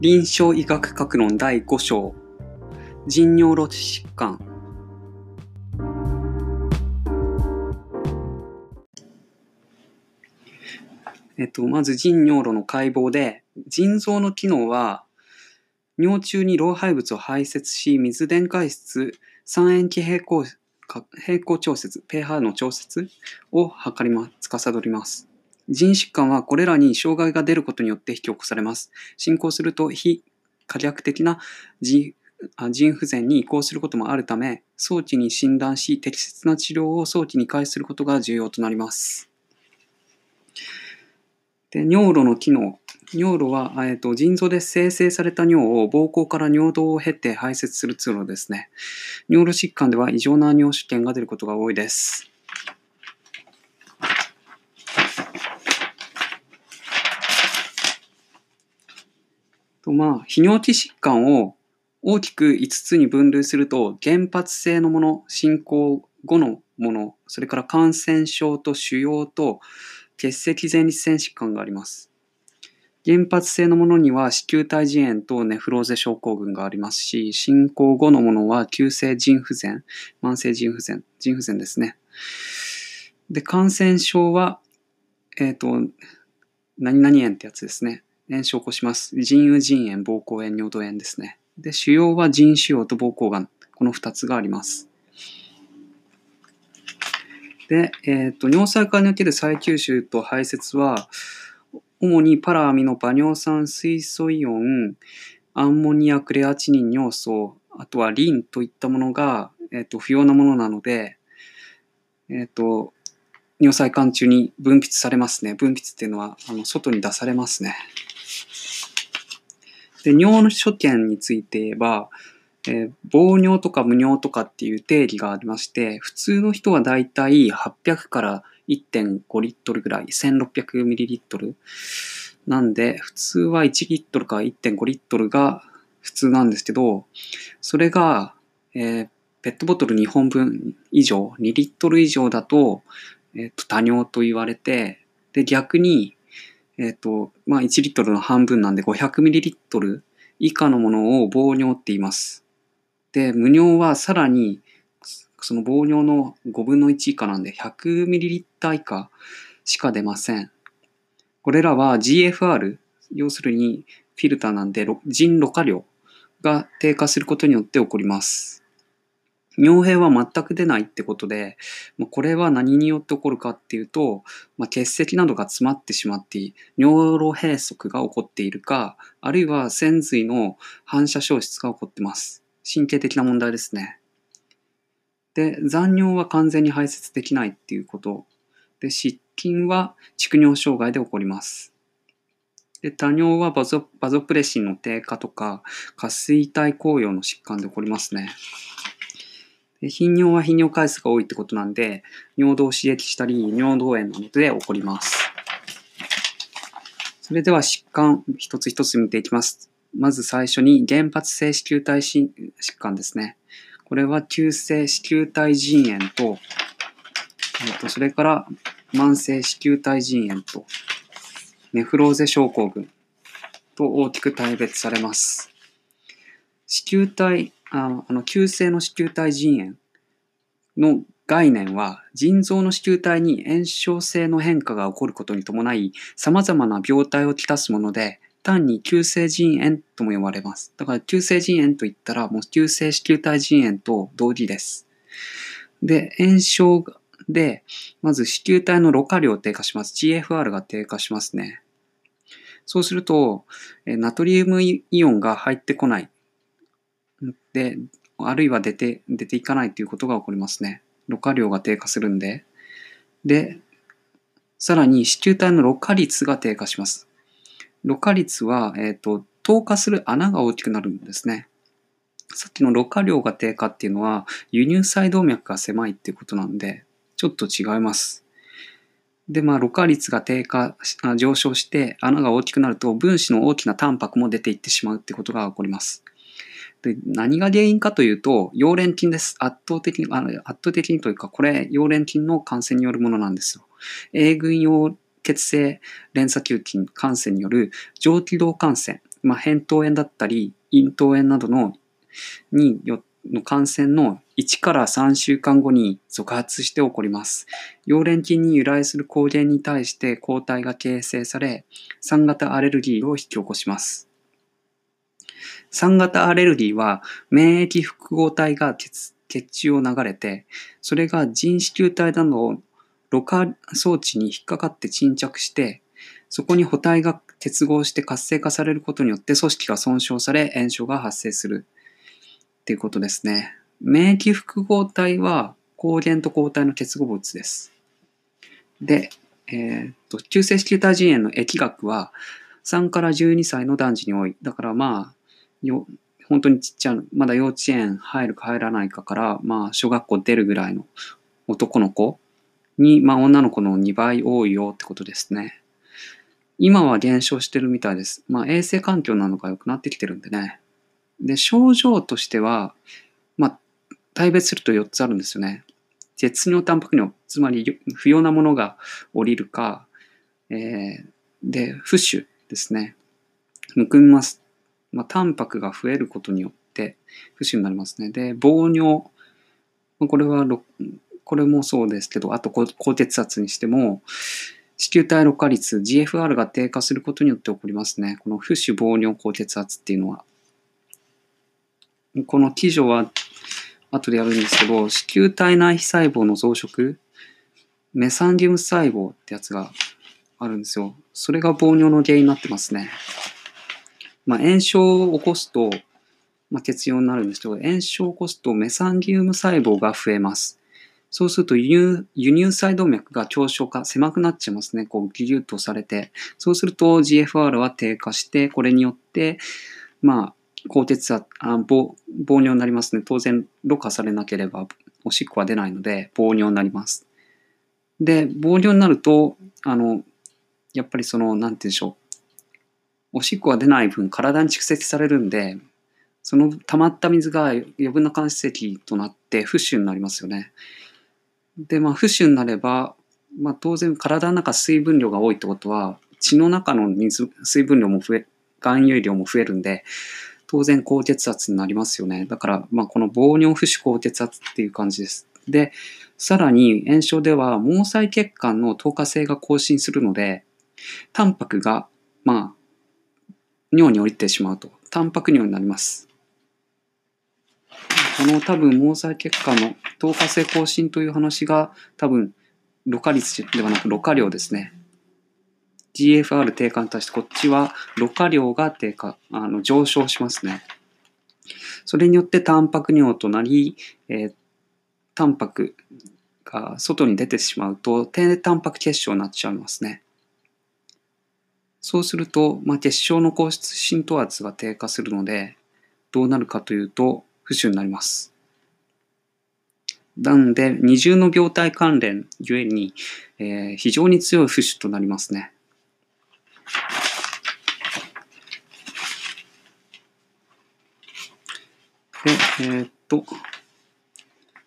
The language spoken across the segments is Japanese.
臨床医学学論第5章。腎尿路疾患えっと、まず腎尿路の解剖で腎臓の機能は尿中に老廃物を排泄し水電解質三塩基平衡平衡調節 pH の調節を測ります。司ります。腎疾患はこれらに障害が出ることによって引き起こされます。進行すると非可逆的な腎不全に移行することもあるため、早期に診断し、適切な治療を早期に開始することが重要となります。で尿路の機能。尿路は、えーと、腎臓で生成された尿を膀胱から尿道を経て排泄する通路ですね。尿路疾患では異常な尿出血が出ることが多いです。とまあ、泌尿器疾患を大きく5つに分類すると、原発性のもの、進行後のもの、それから感染症と腫瘍と結石前立腺疾患があります。原発性のものには子宮体腎炎とネフローゼ症候群がありますし、進行後のものは急性腎不全、慢性腎不全、腎不全ですね。で、感染症は、えっ、ー、と、何々炎ってやつですね。炎症を起こします。腎盂腎炎、膀胱炎、尿道炎ですね。で、腫瘍は腎腫瘍と膀胱がん。この2つがあります。で、えっ、と、尿細管における再吸収と排泄は、主にパラアミノバ尿酸水素イオン、アンモニア、クレアチニン、尿素、あとはリンといったものが、えっ、と、不要なものなので、えっ、と、尿細管中に分泌されますね。分泌っていうのは、あの外に出されますね。で、尿の所見について言えば、えー、防尿とか無尿とかっていう定義がありまして、普通の人はだいたい800から1.5リットルぐらい、1600ミリリットル。なんで、普通は1リットルか1.5リットルが普通なんですけど、それが、えー、ペットボトル2本分以上、2リットル以上だと、えっ、ー、と、多尿と言われて、で、逆に、えっ、ー、と、まあ、1リットルの半分なんで 500ml 以下のものを防尿って言います。で、無尿はさらに、その防尿の5分の1以下なんで 100ml 以下しか出ません。これらは GFR、要するにフィルターなんで、腎ろ過量が低下することによって起こります。尿閉は全く出ないってことで、まこれは何によって起こるかっていうと、まあ、結石などが詰まってしまって尿路閉塞が起こっているか、あるいは潜髄の反射消失が起こってます。神経的な問題ですね。で、残尿は完全に排泄できないっていうこと。で、失禁は蓄尿障害で起こります。で、多尿はバゾバゾプレシンの低下とか、下垂体紅葉の疾患で起こりますね。頻尿は頻尿回数が多いってことなんで、尿道を刺激したり、尿道炎などで起こります。それでは疾患一つ一つ見ていきます。まず最初に原発性子宮体疾患ですね。これは急性子宮体腎炎と、えっと、それから慢性子宮体腎炎と、ネフローゼ症候群と大きく大別されます。子宮体ああの急性の子宮体腎炎の概念は腎臓の子宮体に炎症性の変化が起こることに伴い様々な病態をきたすもので単に急性腎炎とも呼ばれます。だから急性腎炎といったらもう急性子宮体腎炎と同時です。で、炎症で、まず子宮体のろ過量低下します。GFR が低下しますね。そうすると、ナトリウムイオンが入ってこない。で、あるいは出て、出ていかないということが起こりますね。ろ過量が低下するんで。で、さらに子宮体のろ過率が低下します。ろ過率は、えっ、ー、と、透過する穴が大きくなるんですね。さっきのろ過量が低下っていうのは、輸入細動脈が狭いっていうことなんで、ちょっと違います。で、まあ、ろ過率が低下、上昇して穴が大きくなると、分子の大きなタンパクも出ていってしまうってことが起こります。で何が原因かというと、溶連菌です。圧倒的に、あの圧倒的にというか、これ、溶連菌の感染によるものなんですよ。A 群溶血性連鎖球菌感染による上気道感染。まあ、扁桃炎だったり、咽頭炎などのによの感染の1から3週間後に続発して起こります。溶連菌に由来する抗原に対して抗体が形成され、3型アレルギーを引き起こします。3型アレルギーは免疫複合体が血血中を流れて、それが腎子球体などろ過装置に引っかかって沈着して、そこに補体が結合して活性化されることによって組織が損傷され炎症が発生するっていうことですね。免疫複合体は抗原と抗体の結合物です。で、えーっと、急性子宮体腎炎の疫学は3から12歳の男児に多い。だからまあ、よ本当にちっちゃい、まだ幼稚園入るか入らないかから、まあ、小学校出るぐらいの男の子に、まあ、女の子の2倍多いよってことですね。今は減少してるみたいです。まあ、衛生環境なのが良くなってきてるんでね。で、症状としては、まあ、大別すると4つあるんですよね。絶尿タンパク尿、つまり不要なものが降りるか、えーで、浮腫ですね。むくみます。まあ、タンパクが増えることによって浮腫になりますね。で、防尿。まこれは、これもそうですけど、あと高高血圧にしても、子宮体ろ過率、GFR が低下することによって起こりますね。この浮腫、防尿、高血圧っていうのは。この記序は後でやるんですけど、子宮体内皮細胞の増殖、メサンギウム細胞ってやつがあるんですよ。それが防尿の原因になってますね。まあ、炎症を起こすと、まあ、血尿になるんですけど、炎症を起こすとメサンギウム細胞が増えます。そうすると輸入細動脈が強小化、狭くなっちゃいますね。こうギュギュッとされて。そうすると GFR は低下して、これによって、まあ、高血圧、あ防防尿になりますね。当然、ろ過されなければおしっこは出ないので、防尿になります。で、防尿になると、あの、やっぱりその、なんて言うんでしょう。おしっこが出ない分、体に蓄積されるんで、その溜まった水が余分な間質液となって、浮腫になりますよね。で、まあ、浮腫になれば、まあ、当然体の中水分量が多いってことは、血の中の水水分量も増え、含有量も増えるんで、当然高血圧になりますよね。だから、まあ、この防尿浮腫高血圧っていう感じです。で、さらに炎症では毛細血管の透過性が更新するので、タンパクが、まあ、尿に降りてしまうと、タンパク尿になります。この多分毛細血管の透過性更新という話が多分、ろ過率ではなくろ過量ですね。GFR 低下に対してこっちはろ過量が低下、あの上昇しますね。それによってタンパク尿となり、えータンパクが外に出てしまうと低タンパク結晶になっちゃいますね。そうすると、まあ、結晶の硬質浸透圧が低下するので、どうなるかというと、浮腫になります。なので、二重の病態関連ゆえに、えー非常に強い浮腫となりますね。で、えーっと、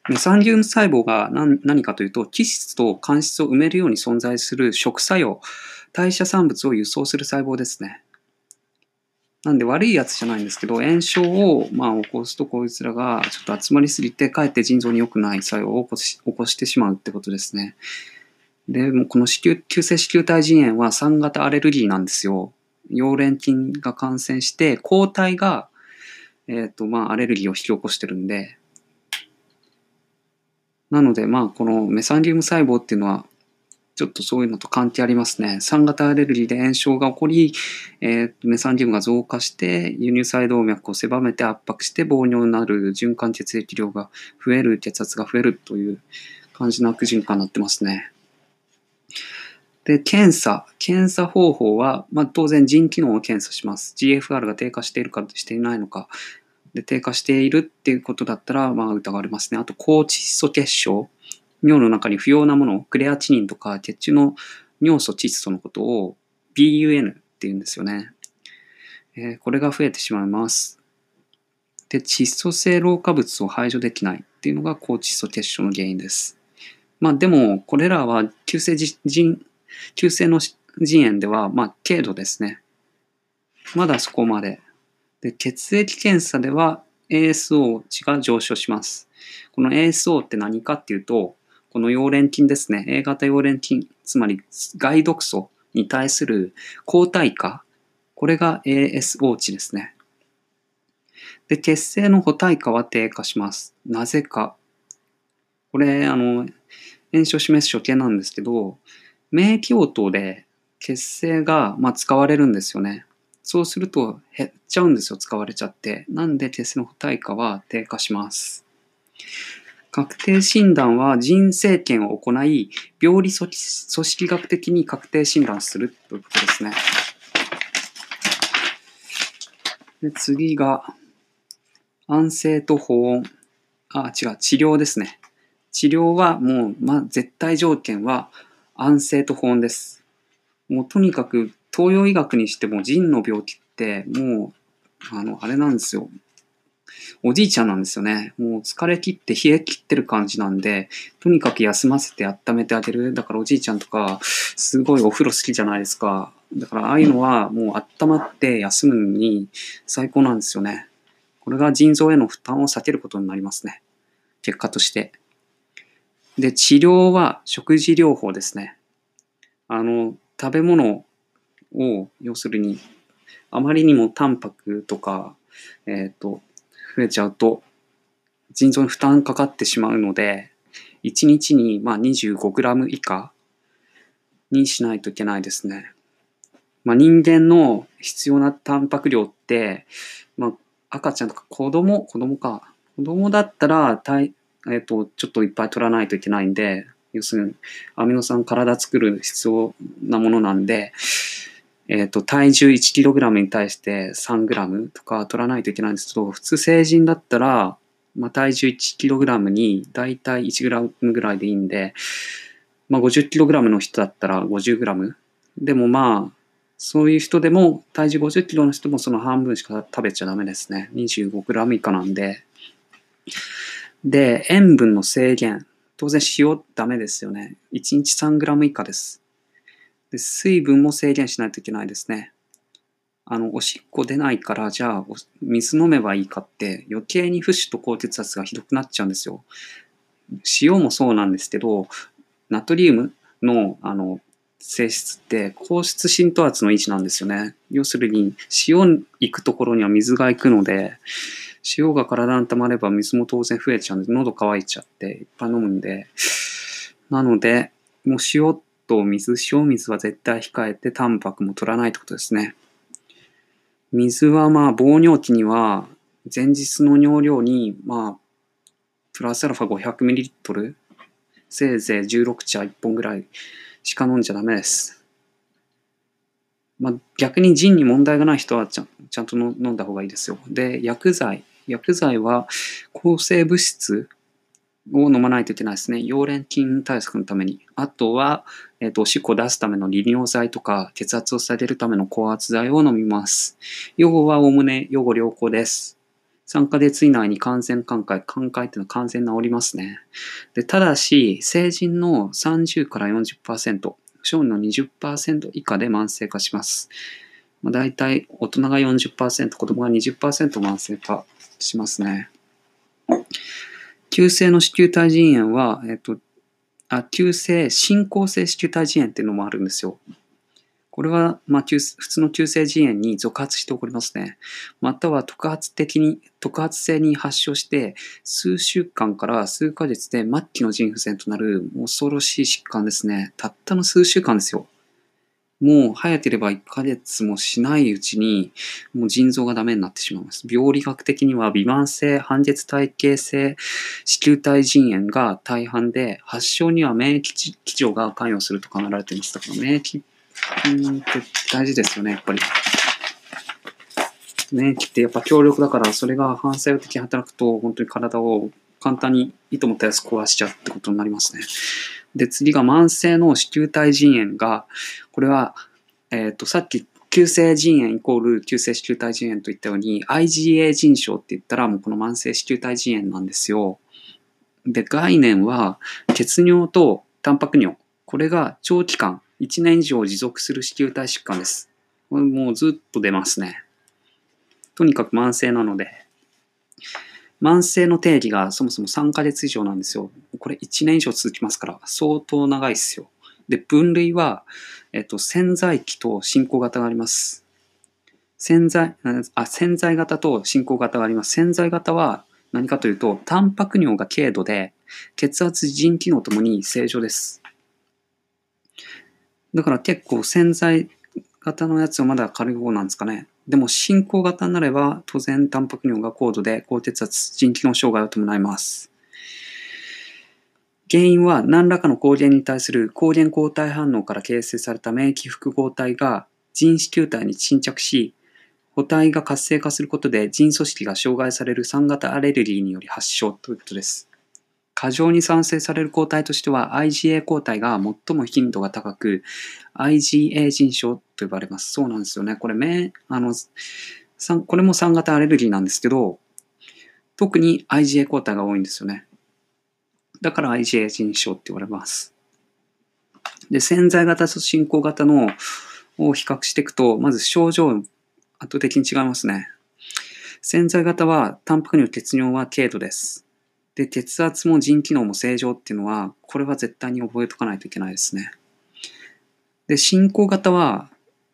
メサンギウム細胞が何何かというと、基質と間質を埋めるように存在する食作用、代謝産物を輸送する細胞ですね。なんで悪いやつじゃないんですけど、炎症をまあ起こすとこいつらがちょっと集まりすぎて、かえって腎臓に良くない作用を起こし起こしてしまうってことですね。で、もこの子宮急性子宮体腎炎は3型アレルギーなんですよ。溶連菌が感染して、抗体が、えっ、と、まあ、アレルギーを引き起こしてるんで、なので、まあ、このメサンギウム細胞っていうのは、ちょっとそういうのと関係ありますね。3型アレルギーで炎症が起こり、えーメサンギウムが増加して、輸入細動脈を狭めて圧迫して、防尿になる循環血液量が増える、血圧が増えるという感じの悪循環になってますね。で、検査。検査方法は、まあ、当然腎機能を検査します。GFR が低下しているかしていないのか。で、低下しているっていうことだったら、まあ、疑われますね。あと、高窒素結晶。尿の中に不要なもの、クレアチニンとか血中の尿素窒素のことを BUN って言うんですよね。えーこれが増えてしまいます。で、窒素性老化物を排除できないっていうのが高窒素結晶の原因です。まあでも、これらは急性腎、急性の腎炎では、まあ軽度ですね。まだそこまで。で、血液検査では ASO 値が上昇します。この ASO って何かっていうと、この溶連菌ですね。A 型溶連菌、つまり害毒素に対する抗体価。これが ASO 値ですね。で、血清の補体価は低下します。なぜか。これ、あの、炎症を示す所見なんですけど、免疫応答で血清が、まあ、使われるんですよね。そうすると減っちゃうんですよ、使われちゃって。なんで血清の補体価は低下します。確定診断は人生検を行い、病理組織学的に確定診断するということですね。で次が、安静と保温。あ、違う、治療ですね。治療はもう、ま、絶対条件は安静と保温です。もうとにかく東洋医学にしても腎の病気ってもう、あの、あれなんですよ。おじいちゃんなんですよね。もう疲れ切って冷え切ってる感じなんで、とにかく休ませて温めてあげる。だからおじいちゃんとか、すごいお風呂好きじゃないですか。だからああいうのはもう温まって休むのに最高なんですよね。これが腎臓への負担を避けることになりますね。結果として。で、治療は食事療法ですね。あの、食べ物を、要するに、あまりにもタンパクとか、えっ、ー、と、増えちゃうと、腎臓に負担かかってしまうので、1日にまあ 25g 以下にしないといけないですね。まあ、人間の必要なタンパク量って、まあ、赤ちゃんとか子供、子供か。子供だったら、体えっ、と、ちょっといっぱい取らないといけないんで、要するにアミノ酸体作る必要なものなんで、えっ、ー、と、体重 1kg に対して 3g とか取らないといけないんですけど、普通成人だったら、まあ、体重 1kg に大体 1g ぐらいでいいんで、まあ、50kg の人だったら 50g。でもまあ、そういう人でも、体重 50kg の人もその半分しか食べちゃダメですね。25g 以下なんで。で、塩分の制限。当然塩ダメですよね。1日 3g 以下です。で水分も制限しないといけないですね。あの、おしっこ出ないから、じゃあ、水飲めばいいかって、余計に浮腫と高血圧がひどくなっちゃうんですよ。塩もそうなんですけど、ナトリウムの、あの、性質って高質浸透圧の位置なんですよね。要するに、塩行くところには水が行くので、塩が体に溜まれば水も当然増えちゃうんで、喉乾いちゃっていっぱい飲むんで、なので、もう塩と水、塩水は絶対控えて、タンパクも取らないってことですね。水はまあ、防尿器には、前日の尿量に、まあ、プラスアルファ 500ml、せいぜい16茶1本ぐらいしか飲んじゃダメです。まあ、逆に腎に問題がない人はちゃちゃんと飲んだ方がいいですよ。で、薬剤。薬剤は抗生物質を飲まないといけないですね。溶連菌対策のために。あとは、えっ、ー、と、おしっこを出すための利尿剤とか、血圧を下げるための高圧剤を飲みます。予後はおおむね予後良好です。3ヶ月以内に完全寛解、寛解っていうのは完全治りますね。で、ただし、成人の30から40%、小児の20%以下で慢性化します。まあ、大体大人が40%、子供が20%慢性化しますね。急性の子宮体腎炎は、えっと、あ急性進行性子宮体腎炎っていうのもあるんですよ。これは、まあ、普通の急性腎炎に続発して起こりますね。または特発的に、特発性に発症して、数週間から数ヶ月で末期の腎不全となる恐ろしい疾患ですね。たったの数週間ですよ。もう早ければ1ヶ月もしないうちに、もう腎臓がダメになってしまいます。病理学的には、微慢性、半月体系性子宮体腎炎が大半で、発症には免疫基調が関与すると考えられています。だから免疫うんって大事ですよね、やっぱり。免疫ってやっぱ強力だから、それが反作用的に働くと、本当に体を簡単にいいともたやす壊しちゃうってことになりますね。で、次が慢性の子宮体腎炎が、これは、えっ、ー、と、さっき急性腎炎イコール急性子宮体腎炎と言ったように IgA 腎症って言ったらもうこの慢性子宮体腎炎なんですよ。で、概念は血尿とタンパク尿。これが長期間1年以上持続する子宮体疾患です。これもうずっと出ますね。とにかく慢性なので。慢性の定義がそもそも3ヶ月以上なんですよ。これ1年以上続きますから、相当長いですよ。で、分類は、えっと、潜在期と進行型があります。潜在、あ、潜在型と進行型があります。潜在型は何かというと、タンパク尿が軽度で、血圧、腎機能ともに正常です。だから結構潜在型のやつはまだ軽い方なんですかね。でも進行型になれば当然タンパク尿が高度で高血圧、腎機能障害を伴います。原因は何らかの抗原に対する抗原抗体反応から形成された免疫複合体が腎子球体に沈着し、補体が活性化することで腎組織が障害される3型アレルギーにより発症ということです。過剰に産生される抗体としては IgA 抗体が最も頻度が高く IgA 腎症と呼ばれます。そうなんですよね。これめ、あの、これも3型アレルギーなんですけど、特に IgA 抗体が多いんですよね。だから IgA 腎症って言われます。で、潜在型と進行型のを比較していくと、まず症状圧倒的に違いますね。潜在型は、タンパク尿、血尿は軽度です。で、血圧も腎機能も正常っていうのは、これは絶対に覚えとかないといけないですね。で、進行型は、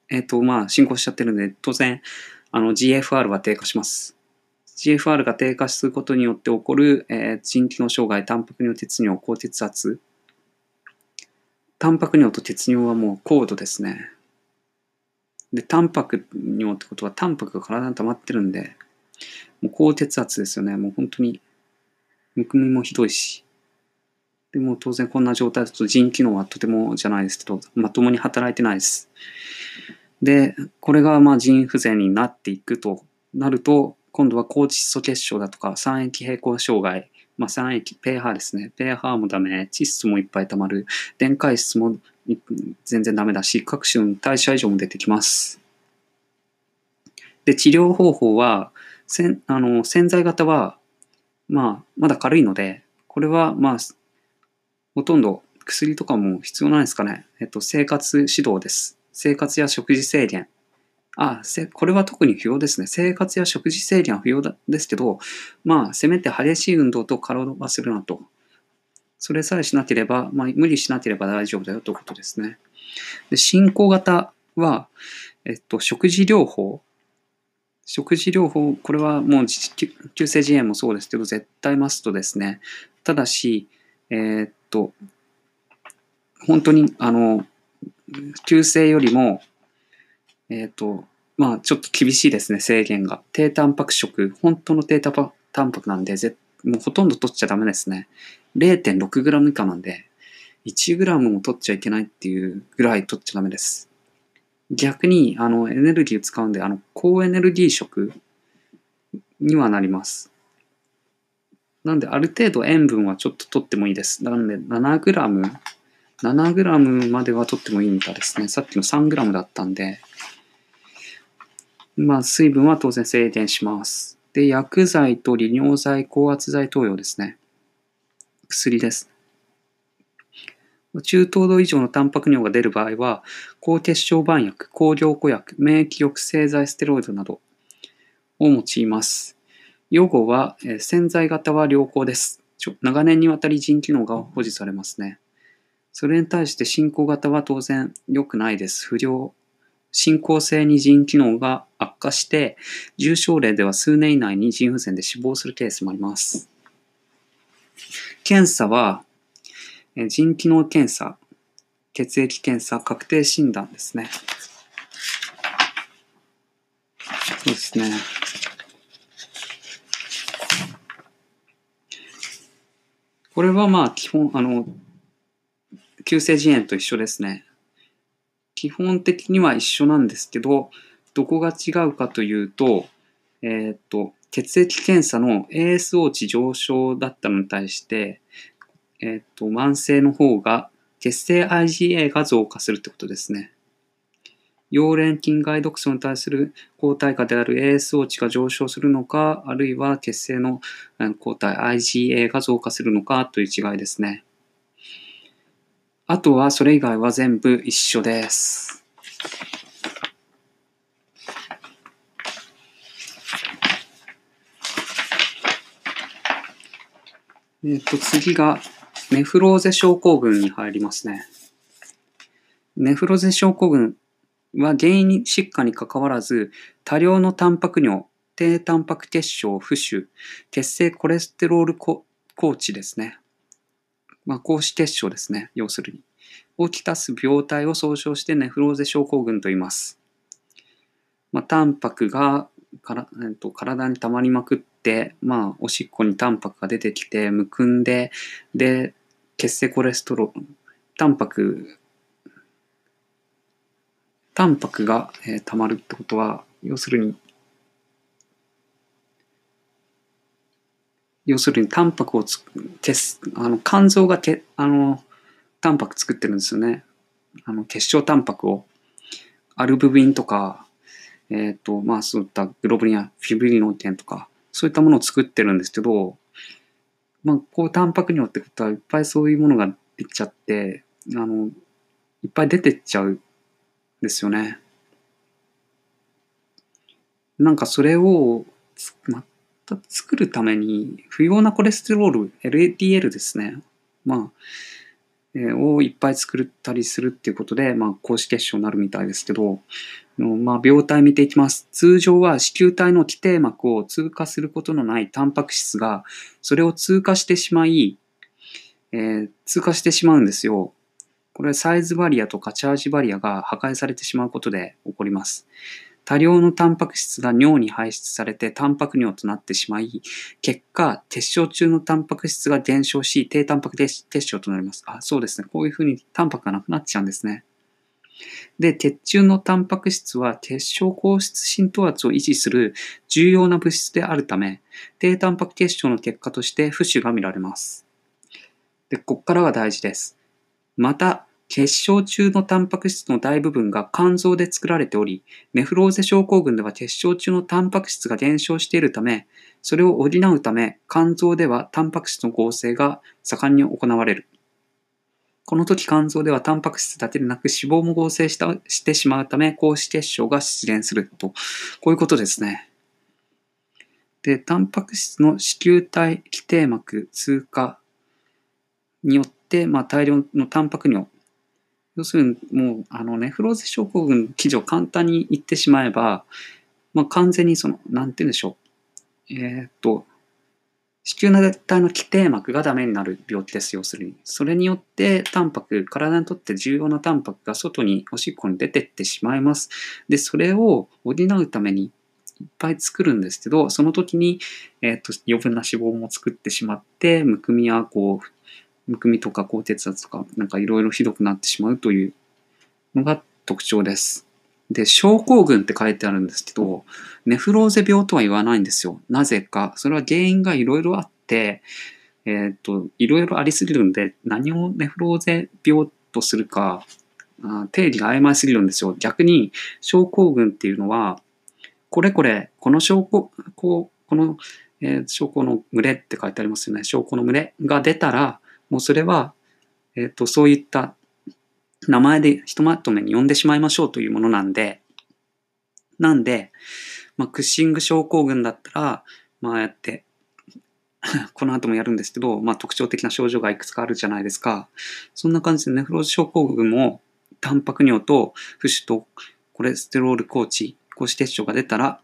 えっ、ー、と、まあ、進行しちゃってるんで、当然、あの、GFR は低下します。GFR が低下することによって起こる、えー、腎機能障害、タンパク尿、鉄尿、高血圧。タンパク尿と鉄尿はもう高度ですね。で、タンパク尿ってことは、タンパクが体に溜まってるんで、もう高血圧ですよね。もう本当にむくみもひどいし。でも当然こんな状態だと腎機能はとてもじゃないですけど、まともに働いてないです。で、これがまあ腎不全になっていくとなると、今度は高窒素血症だとか酸液平衡障害、まあ、酸液、pH ですね。pH もダメ、窒素もいっぱい溜まる、電解質も全然ダメだし、各種の代謝異常も出てきます。で、治療方法は、せんあの潜在型はまあ、まだ軽いので、これはまあ、ほとんど薬とかも必要ないですかね。えっと、生活指導です。生活や食事制限。あ、せこれは特に不要ですね。生活や食事制限は不要ですけど、まあ、せめて激しい運動と体をするなと。それさえしなければ、まあ、無理しなければ大丈夫だよということですね。で進行型は、えっと、食事療法食事療法、これはもう急性腎炎もそうですけど、絶対マストですね。ただし、えー、っと、本当に、あの、急性よりも、えー、っと、まあ、ちょっと厳しいですね、制限が。低タンパク食、本当の低タンパクなんで、もうほとんど取っちゃダメですね。0.6g 以下なんで、1g も取っちゃいけないっていうぐらい取っちゃダメです。逆に、あの、エネルギーを使うんで、あの、高エネルギー食にはなります。なんで、ある程度塩分はちょっと取ってもいいです。なので、7g、7g までは取ってもいいみたいですね。さっきの 3g だったんで、まあ、水分は当然制限します。で、薬剤と利尿剤、高圧剤投与ですね。薬です。中等度以上のタンパク尿が出る場合は、高血小板薬、高凝固薬、免疫抑制剤ステロイドなどを用います。予後は、え潜在型は良好です。長年にわたり腎機能が保持されますね。それに対して進行型は当然良くないです。不良。進行性に腎機能が悪化して、重症例では数年以内に腎不全で死亡するケースもあります。検査は、腎機能検査、血液検査、確定診断ですね。そうですね。これはまあ基本、あの、急性腎炎と一緒ですね。基本的には一緒なんですけど、どこが違うかというと、えー、っと、血液検査の ASO 値上昇だったのに対して、えっ、ー、と、慢性の方が血清 IgA が増加するってことですね。溶連菌外毒素に対する抗体価である ASO 値が上昇するのか、あるいは血清の抗体 IgA が増加するのかという違いですね。あとはそれ以外は全部一緒です。えっ、と、次がネフローゼ症候群に入りますね。ネフローゼ症候群は原因疾患にかかわらず、多量のタンパク尿、低タンパク結晶、浮腫、血清コレステロール高値ですね。まあ、高脂血症ですね。要するに。をきたす病態を総称してネフローゼ症候群と言います。まあ、タンパクがから、えっと、体に溜まりまくって、まあ、おしっこにタンパクが出てきて、むくんで、で、血清コレステロール、タンパク、タンパクが、えー、溜まるってことは、要するに、要するにタンパクをつ鉄あの肝臓がけあのタンパク作ってるんですよね。あの結晶タンパクをアルブミンとかえっ、ー、と、まあそういったグロブリンやフィブリノテンとか、そういったものを作ってるんですけど、まあこうタンパク尿ってことはいっぱいそういうものができちゃって、あの、いっぱい出てっちゃうんですよね。なんかそれをまた作るために不要なコレステロール、LDL ですね。まあ、をいっぱい作ったりするっていうことで、まあ、高脂血症になるみたいですけど、まあ、病態見ていきます。通常は子宮体の基底膜を通過することのないタンパク質が、それを通過してしまい、えー、通過してしまうんですよ。これサイズバリアとかチャージバリアが破壊されてしまうことで起こります。多量のタンパク質が尿に排出されてタンパク尿となってしまい、結果、結晶中のタンパク質が減少し、低タンパク結晶となります。あ、そうですね。こういうふうにタンパクがなくなっちゃうんですね。で、血中のタンパク質は結晶硬質浸透圧を維持する重要な物質であるため、低タンパク結晶の結果として浮腫が見られます。で、ここからが大事です。また、結晶中のタンパク質の大部分が肝臓で作られており、ネフローゼ症候群では結晶中のタンパク質が減少しているため、それを補うため、肝臓ではタンパク質の合成が盛んに行われる。この時肝臓ではタンパク質だけでなく脂肪も合成したしてしまうため、高脂血症が出現すると。こういうことですね。で、タンパク質の子宮体基底膜通過によって、まあ、大量のタンパク尿要するにもうあのネフローゼ症候群記事を簡単に言ってしまえば、まあ、完全にそのなんて言うんでしょう。えー、っと子宮の体の基底膜がダメになる病気です。要するに。それによってタンパク体にとって重要なタンパクが外におしっこに出てってしまいます。でそれを補うためにいっぱい作るんですけどその時に、えー、っと余分な脂肪も作ってしまってむくみやこうむくみとか高血圧とか、なんかいろいろひどくなってしまうというのが特徴です。で、症候群って書いてあるんですけど、ネフローゼ病とは言わないんですよ。なぜか。それは原因がいろいろあって、えっ、と、いろいろありすぎるんで、何をネフローゼ病とするか、あ定義が曖昧すぎるんですよ。逆に、症候群っていうのは、これこれ、この症候、こう、この、えー、証拠の群れって書いてありますよね。証拠の群れが出たら、もうそれは、えっ、ー、と、そういった名前でひとまとめに呼んでしまいましょうというものなんで、なんで、まあ、クッシング症候群だったら、まあ、やって、この後もやるんですけど、まあ、特徴的な症状がいくつかあるじゃないですか。そんな感じでネフローズ症候群も、タンパク尿と浮腫とコレステロール高値、高脂血症が出たら、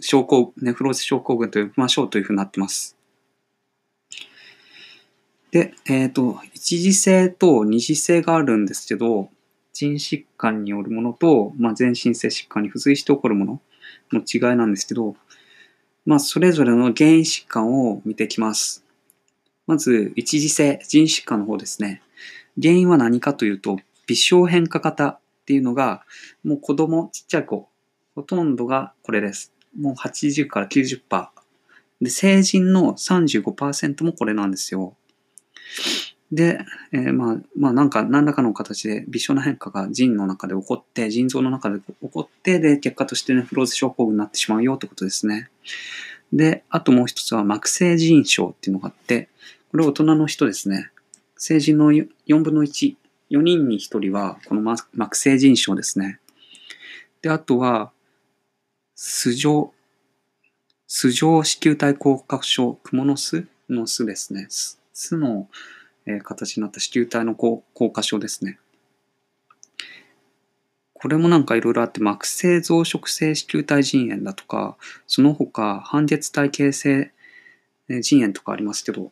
症候ネフローズ症候群と呼びましょうというふうになってます。で、えっ、ー、と、一次性と二次性があるんですけど、腎疾患によるものと、まあ、全身性疾患に付随して起こるものの違いなんですけど、まあ、それぞれの原因疾患を見ていきます。まず、一次性腎疾患の方ですね。原因は何かというと、微小変化型っていうのが、もう子供、ちっちゃい子、ほとんどがこれです。もう80から90%。で、成人の35%もこれなんですよ。で、えー、まあ、まあ、なんか、何らかの形で微小な変化が腎の中で起こって、腎臓の中で起こって、で、結果としてね、フローズ症候群になってしまうよってことですね。で、あともう一つは、膜性腎症っていうのがあって、これ大人の人ですね。成人の4分の1、4人に1人は、この膜性腎症ですね。で、あとは、素状、素状子宮体硬化症、クモの巣の巣ですね。巣の、え形になった子宮体の高高架症ですね。これもなんかいろいろあって、膜性増殖性子宮体腎炎だとか、その他、半月体形性えー腎炎とかありますけど、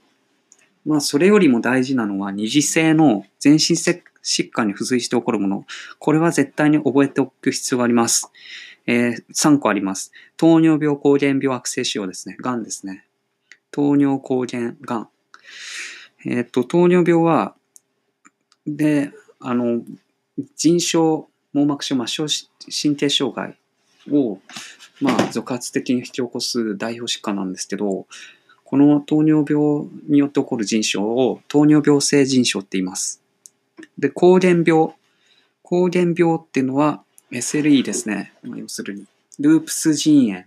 まあそれよりも大事なのは二次性の全身疾患に付随して起こるもの。これは絶対に覚えておく必要があります。えー3個あります。糖尿病、膠原病、悪性腫瘍ですね。癌ですね。糖尿、膠原、癌。えっ、と、糖尿病は、で、あの、腎症、網膜症、末梢神経障害を、まあ、続発的に引き起こす代表疾患なんですけど、この糖尿病によって起こる腎症を糖尿病性腎症って言います。で、膠原病。膠原病っていうのは SLE ですね。ま要するに、ループス腎炎、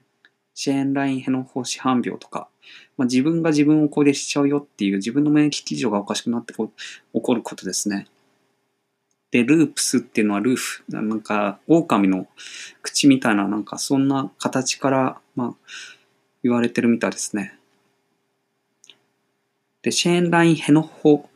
シェーンラインヘノホシ斑病とか、まあ、自分が自分を攻撃しちゃうよっていう自分の免疫基準がおかしくなってこ起こることですね。で、ループスっていうのはルーフ、なんか、狼の口みたいな、なんかそんな形から、まあ、言われてるみたいですね。で、シェーンラインヘノホ、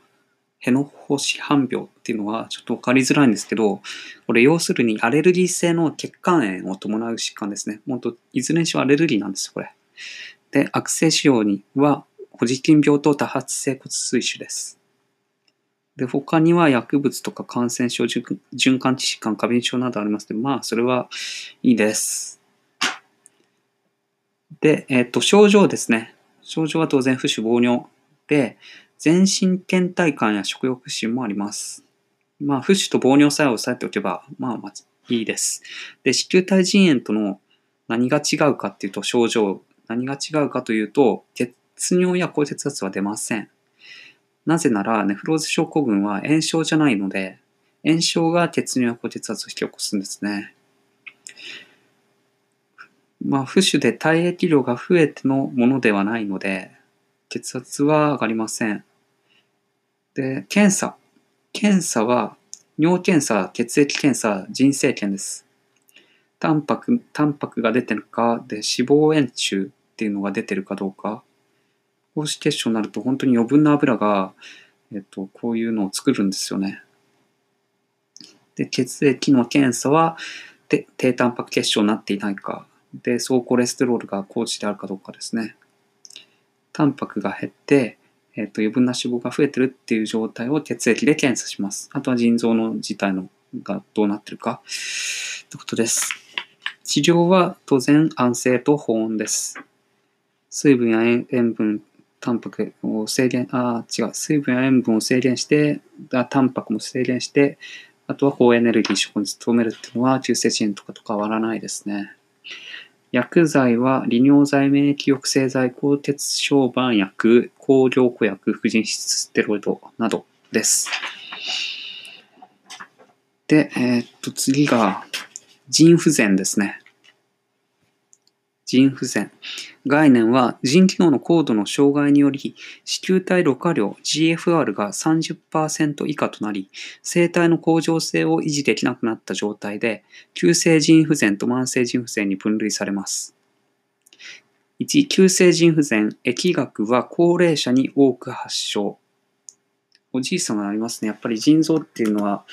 ヘノホシ斑病っていうのはちょっとわかりづらいんですけど、これ要するにアレルギー性の血管炎を伴う疾患ですね。本当いずれにしろアレルギーなんですよ、これ。で、悪性腫瘍には、ホジキン病と多発性骨髄腫です。で、他には薬物とか感染症、循環器疾患、過敏症などありますけど、まあ、それはいいです。で、えっ、と、症状ですね。症状は当然、浮腫、膀尿で、全身倦怠感や食欲不振もあります。まあ、浮腫と膀尿さえ押さえておけば、まあ、まあ、いいです。で、子宮体腎炎との何が違うかっていうと、症状、何が違うかというと、血尿や高血圧は出ません。なぜなら、ネフローゼ症候群は炎症じゃないので、炎症が血尿や高血圧を引き起こすんですね。まあ、浮腫で体液量が増えてのものではないので、血圧は上がりません。で、検査。検査は、尿検査、血液検査、腎生検です。タンパク、タンパクが出てるか、で、脂肪円柱っていうのが出てるかどうか。高脂血症になると本当に余分な油が、えっと、こういうのを作るんですよね。で、血液の検査は、で低タンパク血症になっていないか。で、総コレステロールが高値であるかどうかですね。タンパクが減って、えっと、余分な脂肪が増えてるっていう状態を血液で検査します。あとは腎臓の自体のがどうなってるか。ってことです。治療は当然安静と保温です。水分や塩分、タンパクを制限、あ違う、水分や塩分を制限して、あタンパクも制限して、あとは高エネルギー食に努めるっていうのは中性子とかと変わらないですね。薬剤は利尿剤、免疫抑制剤、高鉄小板薬、抗凝固薬、婦人質ステロイドなどです。で、えーっと、次が、腎不全ですね。腎不全。概念は腎機能の高度の障害により、子宮体ろ過量 GFR が30%以下となり、生体の向上性を維持できなくなった状態で、急性腎不全と慢性腎不全に分類されます。1、急性腎不全、疫学は高齢者に多く発症。おじいさんがありますね。やっぱり腎臓っていうのは、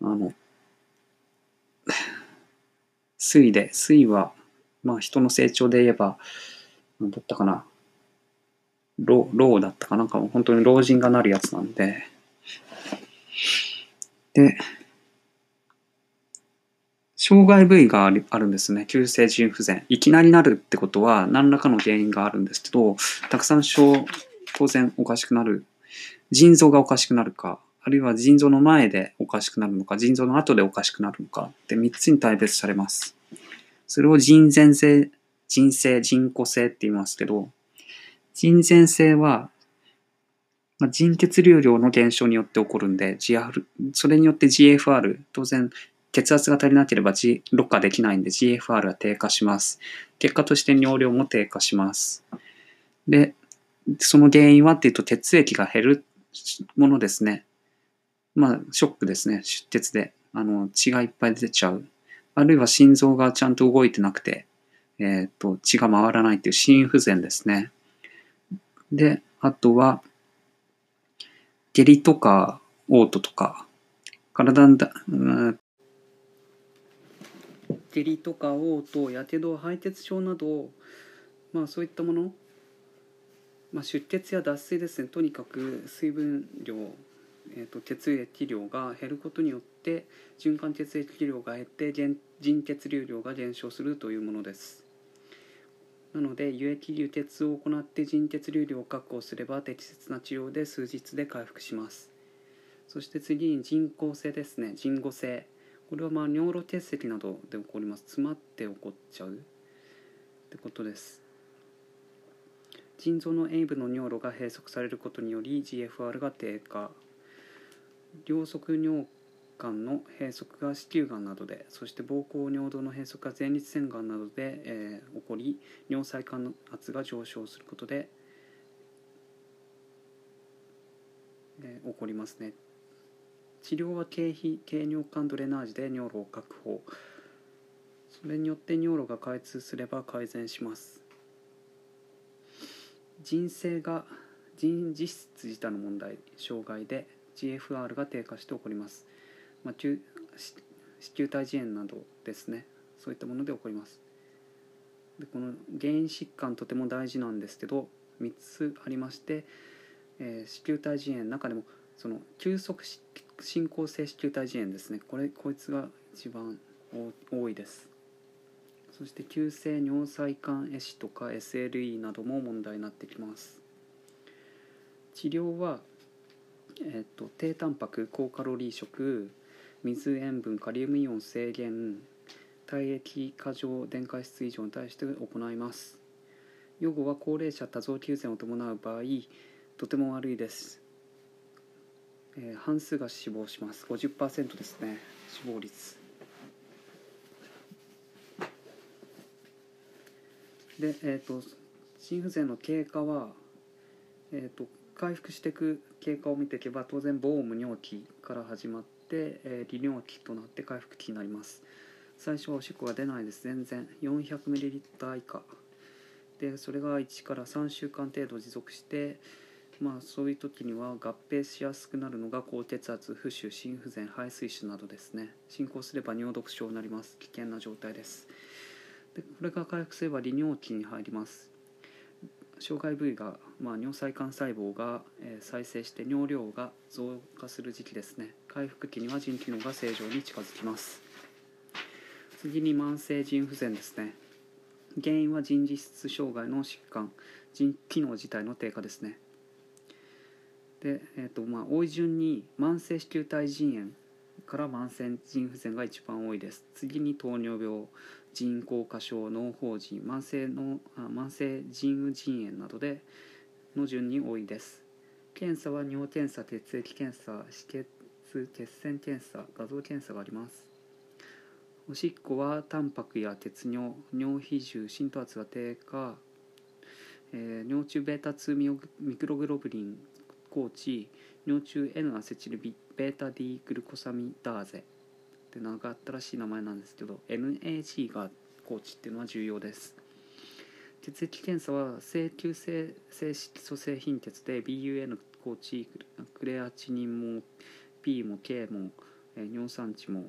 あの、水で、水は、まあ人の成長で言えば、なんだったかな。老、老だったかなんかも本当に老人がなるやつなんで。で、障害部位があるあるんですね。急性腎不全。いきなりなるってことは何らかの原因があるんですけど、たくさん症、当然おかしくなる。腎臓がおかしくなるか、あるいは腎臓の前でおかしくなるのか、腎臓の後でおかしくなるのかって3つに大別されます。それを腎前性、腎性、腎固性って言いますけど、腎前性は、まあ、腎血流量の減少によって起こるんで、GFR、それによって GFR、当然血圧が足りなければ、G、ろ過できないんで GFR は低下します。結果として尿量も低下します。で、その原因はっていうと血液が減るものですね。まあ、ショックですね。出血で。あの、血がいっぱい出ちゃう。あるいは心臓がちゃんと動いてなくて、えっ、と、血が回らないっていう心不全ですね。で、あとは、下痢とか、嘔吐とか、体んだ、うん下痢とか嘔吐、やけど、敗血症など、まあそういったもの、まあ、出血や脱水ですね、とにかく水分量、えー、と血液量が減ることによって循環血液量が減って腎血流量が減少するというものです。なので輸液流血を行って腎血流量を確保すれば適切な治療で数日で回復します。そして次に人工性ですね。人工性。これはまあ尿路結石などで起こります。詰まって起こっちゃう。ってことです。腎臓の塩分の尿路が閉塞されることにより GFR が低下。両側尿管の閉塞が子宮がんなどでそして膀胱尿道の閉塞が前立腺がんなどで、えー、起こり尿細管の圧が上昇することで、えー、起こりますね。治療は経費経尿管ドレナージで尿路を確保。それによって尿路が開通すれば改善します。腎性が腎実質自体の問題障害で GFR が低下して起こります、まあ、子宮体児炎などですね。そういったもので起こります。でこの原因疾患とても大事なんですけど3つありまして、えー、子宮体児炎の中でもその急速進行性子宮体児炎ですね。これこいつが一番多いです。そして急性尿細管壊死とか SLE なども問題になってきます。治療はえっと、低タンパク高カロリー食水塩分カリウムイオン制限体液過剰電解質異常に対して行います。予後は高齢者多臓器不全を伴う場合とても悪いです、えー、半数が死亡します。50%ですね死亡率。でえっ、ー、と心不全の経過はえっ、ー、と回復していく経過を見ていけば当然防無尿期から始まって、えー、利尿期となって回復期になります。最初はおしっこが出ないです全然。400ml 以下。でそれが1から3週間程度持続してまあそういう時には合併しやすくなるのが高血圧浮腫心不全肺水腫などですね。進行すれば尿毒症になります。危険な状態です。でこれが回復すれば利尿期に入ります。障害部位が、まあ、尿細管細胞が、えー、再生して尿量が増加する時期ですね。回復期には腎機能が正常に近づきます。次に慢性腎不全ですね。原因は腎実質障害の疾患。腎機能自体の低下ですね。で、えーとまあ、多い順に慢性子宮体腎炎から慢性腎不全が一番多いです。次に糖尿病。腎硬化症脳胞腎慢性の慢性腎盂腎炎などでの順に多いです。検査は尿検査血液検査止血血栓検査画像検査があります。おしっこはタンパクや鉄尿尿比重浸透圧が低下、えー、尿中 β2 ミクログロブリン高知尿中 N アセチルビ βD グルコサミダーゼ。って長ったらしい名前なんですけど NAG が高知っていうのは重要です。血液検査は正急性性色素性貧血で BUN 高知クレアチニンも P も K も、えー、尿酸値も、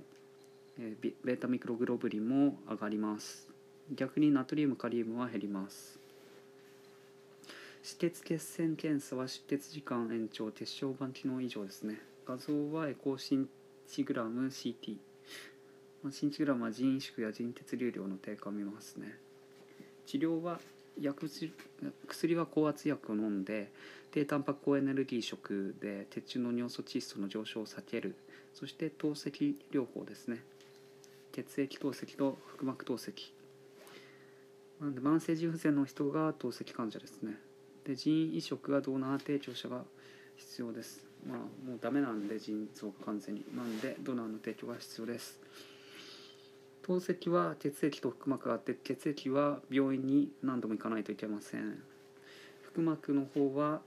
えー、ベータミクログロブリンも上がります。逆にナトリウムカリウムは減ります。止血血栓検査は出血時間延長血小板機能異常ですね。画像はエコーシンチグラム CT シンチグラムは腎萎縮や腎鉄流量の低下を見ますね。治療は薬薬は高圧薬を飲んで低タンパク高エネルギー食で鉄中の尿素窒素の上昇を避ける。そして透析療法ですね。血液透析と腹膜透析。なんで慢性腎不全の人が透析患者ですね。で腎移植はドーナー提供者が必要です。まあもうダメなんで腎臓が完全に。なんでドナーの提供が必要です。透析は血液と腹膜があって血液は病院に何度も行かないといけません。腹膜の方は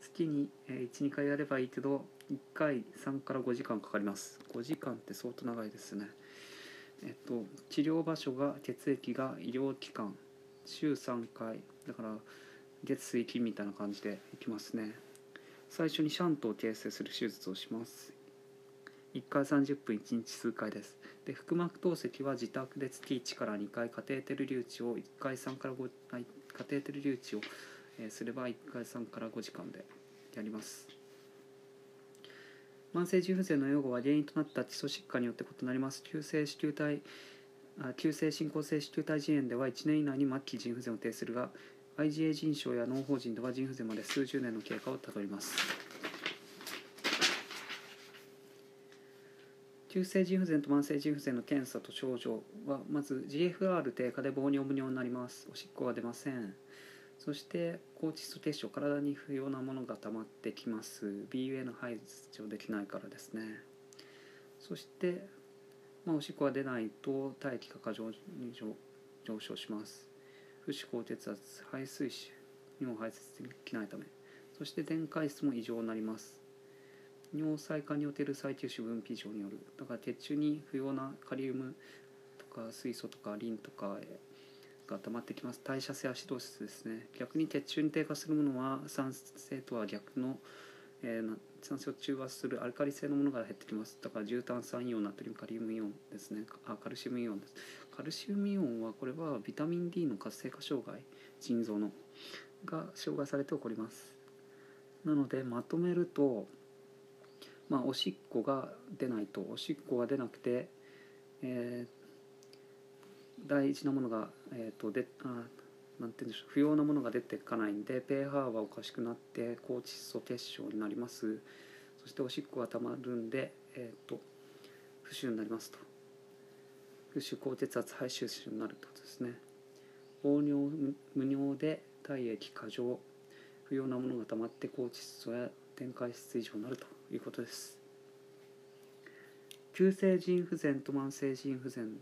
月に12回やればいいけど1回3から5時間かかります。5時間って相当長いですね。えっと治療場所が血液が医療機関週3回。だから月水金みたいな感じでいきますね。最初にシャントを形成する手術をします。1回30分1日数回です。で腹膜透析は自宅で月1から2回カテーテル留置を1回3から5カテーテル留置を、えすれば1回3から5時間でやります。慢性腎不全の予後は原因となった基礎疾患によって異なります。急性子宮体急性進行性子宮体腎炎では1年以内に末期腎不全を呈するが IgA 腎症や脳胞腎では腎不全まで数十年の経過をたどります。急性腎不全と慢性腎不全の検査と症状はまず GFR 低下で糖尿無尿になります。おしっこが出ません。そして高窒素血症体に不要なものが溜まってきます。BUA の排除できないからですね。そして、まあ、おしっこが出ないと体液が過剰に上昇します。不死高血圧排水腫にも排泄できないため。そして電解質も異常になります。尿細管における最吸収分泌異常による。だから血中に不要なカリウムとか水素とかリンとかが溜まってきます。代謝性アシドーシスですね。逆に血中に低下するものは酸性とは逆の、えー、酸性を中和するアルカリ性のものが減ってきます。だから重炭酸イオンナトリウムカリウムイオンですね。あカルシウムイオンです。カルシウムイオンはこれはビタミン D の活性化障害。腎臓のが障害されて起こります。なのでまとめるとまあおしっこが出ないとおしっこが出なくて、えー、大事なものが、えーと、であなんて言うんでしょう不要なものが出ていかないんで pH はおかしくなって高窒素結晶になります。そしておしっこがたまるんで、えーと、不臭になりますと。不臭高血圧肺臭臭になるってことですね。糖尿無尿で体液過剰不要なものがたまって高窒素や電解質異常になると。いうことです。急性腎不全と慢性腎不全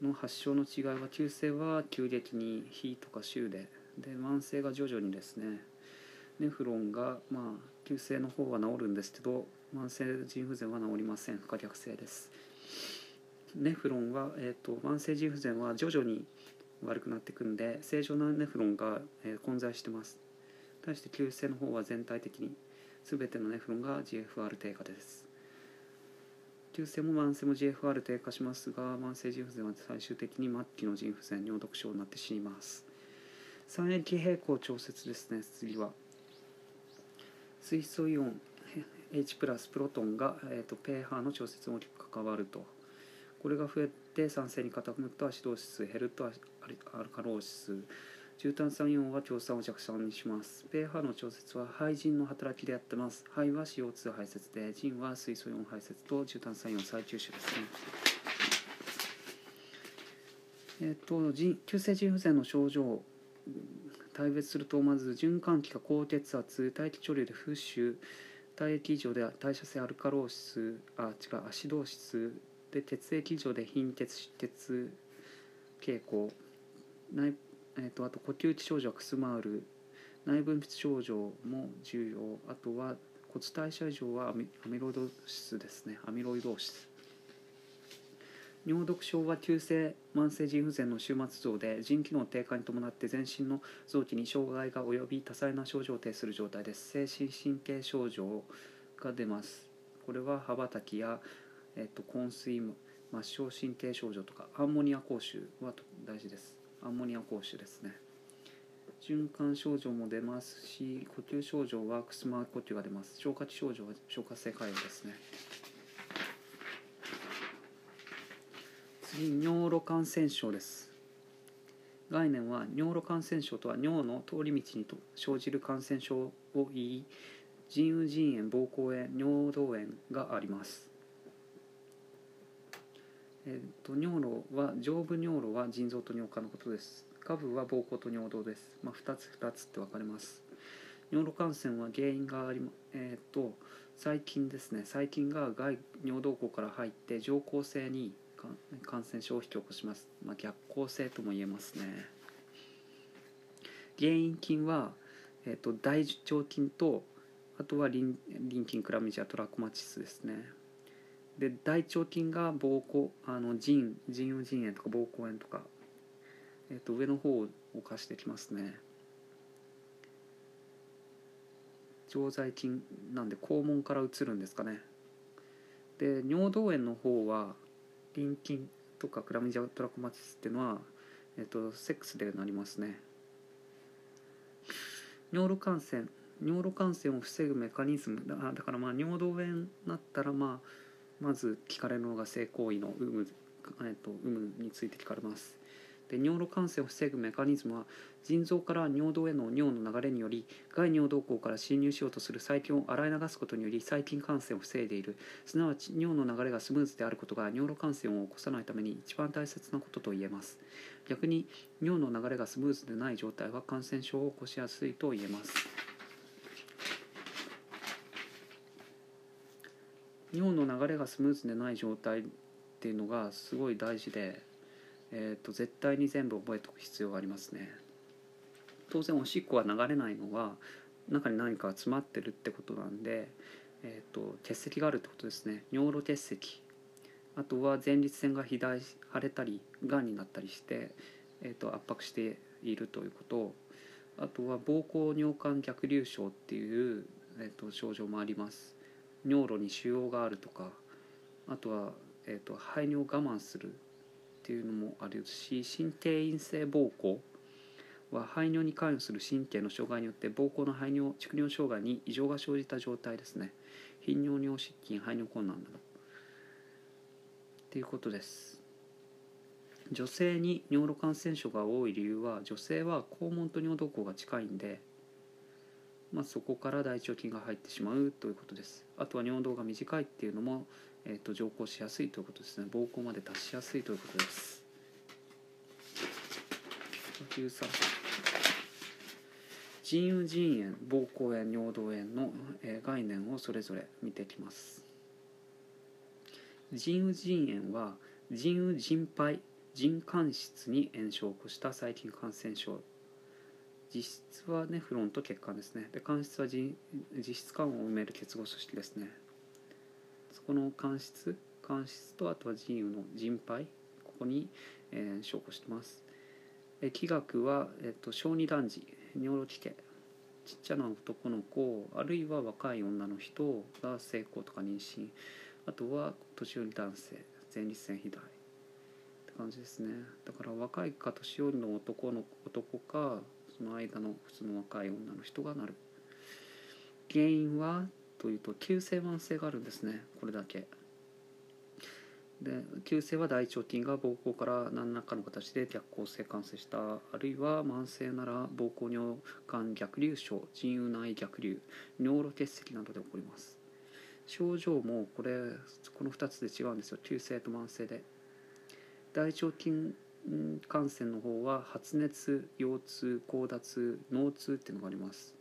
の発症の違いは急性は急激に日とか週でで慢性が徐々にですねネフロンがまあ急性の方は治るんですけど慢性腎不全は治りません。不可逆性です。ネフロンは、えーと、慢性腎不全は徐々に悪くなっていくんで正常なネフロンが、えー、混在してます。対して急性の方は全体的に全てのネフロンが GFR 低下です。急性も慢性も GFR 低下しますが慢性腎不全は最終的に末期の腎不全尿毒症になって死にます。三液平衡調節ですね次は。水素イオン H プラスプロトンが、えーと、pH の調節に大きく関わると。これが増えて酸性に傾くとアシドーシス減るとアルカローシス重炭酸イオンは強酸を弱酸にします。pH の調節は肺腎の働きでやってます。肺は CO2 排泄で腎は水素イオン排泄と重炭酸イオン再吸収ですね。えっ、ー、と急性腎不全の症状。大別するとまず循環器が高血圧大気貯留で浮腫体液異常で代謝性アルカローシスあ違うアシドーシスで血液異常で貧血失血傾向。内えーと、あと呼吸器症状はくすまる。内分泌症状も重要。あとは骨代謝異常はアミロイド質ですね。アミロイド質尿毒症は急性慢性腎不全の終末像で腎機能低下に伴って全身の臓器に障害が及び多彩な症状を呈する状態です。精神神経症状が出ます。これは羽ばたきや、えっと、昏睡末梢神経症状とかアンモニア講習は大事です。アンモニア講習ですね。循環症状も出ますし呼吸症状はくすま呼吸が出ます。消化器症状は消化性潰瘍ですね。次尿路感染症です。概念は尿路感染症とは尿の通り道にと生じる感染症を言い腎盂腎炎膀胱炎尿道炎があります。えーと、尿路は上部尿路は腎臓と尿管のことです。下部は膀胱と尿道です、まあ、2つ2つって分かれます。尿路感染は原因がありえっ、ー、と細菌ですね。細菌が外尿道口から入って上行性に感染症を引き起こします、まあ、逆行性とも言えますね。原因菌は、えーと、大腸菌とあとはリンリン菌クラミジアトラコマチスですね。で大腸菌が膀胱あの腎腎盂腎炎とか膀胱炎とか、えー、と上の方を犯してきますね。常在菌なんで肛門から移るんですかね。で尿道炎の方はリン菌とかクラミジアトラコマティスっていうのは、えっと、セックスでなりますね。尿路感染尿路感染を防ぐメカニズム。だだからまあ尿道炎になったら、まあ、まず聞かれるのが性行為の有無,、えっと、有無について聞かれます。で尿路感染を防ぐメカニズムは腎臓から尿道への尿の流れにより外尿道口から侵入しようとする細菌を洗い流すことにより細菌感染を防いでいる。すなわち尿の流れがスムーズであることが尿路感染を起こさないために一番大切なことと言えます。逆に尿の流れがスムーズでない状態は感染症を起こしやすいと言えます。尿の流れがスムーズでない状態っていうのがすごい大事でえーと、絶対に全部覚えておく必要がありますね。当然おしっこが流れないのは中に何か詰まってるってことなんで、えーと、結石があるってことですね。尿路結石あとは前立腺が肥大腫れたりがんになったりして、えーと、圧迫しているということ。あとは膀胱尿管逆流症っていう、えー、と症状もあります。尿路に腫瘍があるとかあとは、えー、と排尿を我慢するっていうのもあるし神経陰性膀胱は排尿に関与する神経の障害によって膀胱の排尿蓄尿障害に異常が生じた状態ですね。頻尿尿失禁排尿困難など。っていうことです。女性に尿路感染症が多い理由は女性は肛門と尿道口が近いんでまあ、そこから大腸菌が入ってしまうということです。あとは尿道が短いっていうのもえーと、乗降しやすいということですね。膀胱まで達しやすいということです。腎盂腎炎膀胱炎尿道炎の、えー、概念をそれぞれ見ていきます。腎盂腎炎は腎盂腎肺腎間質に炎症を起こした細菌感染症実質はネフロンと血管ですね。で間質は実質管を埋める結合組織ですね。そこの間質間質とあとは腎盂の腎肺ここに、えー、証拠してます。え気学は、えっと、小児男児尿路器系。ちっちゃな男の子あるいは若い女の人が成功とか妊娠。あとは年寄り男性前立腺肥大って感じですね。だから若いか年寄りの男の男かその間の普通の若い女の人がなる。原因はというと急性慢性があるんですね。これだけ。で急性は大腸菌が膀胱から何らかの形で逆行性感染したあるいは慢性なら膀胱尿管逆流症腎盂内逆流尿路結石などで起こります。症状もこれこの2つで違うんですよ。急性と慢性で。大腸菌感染の方は発熱腰痛高脱脳痛っていうのがあります。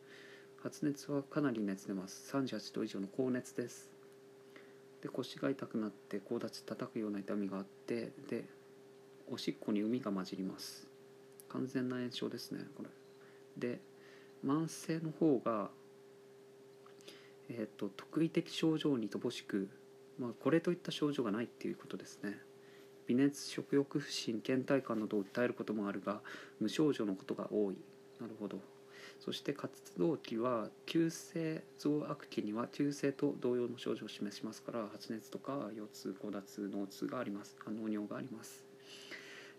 発熱はかなり熱出ます。38度以上の高熱です。で腰が痛くなって高立ち叩くような痛みがあってでおしっこに膿が混じります。完全な炎症ですねこれ。で慢性の方がえー、と特異的症状に乏しく、まあ、これといった症状がないっていうことですね。微熱食欲不振倦怠感などを訴えることもあるが無症状のことが多い。なるほど。そして活動期は急性増悪期には急性と同様の症状を示しますから発熱とか腰痛高脱脳痛があります。脳尿があります。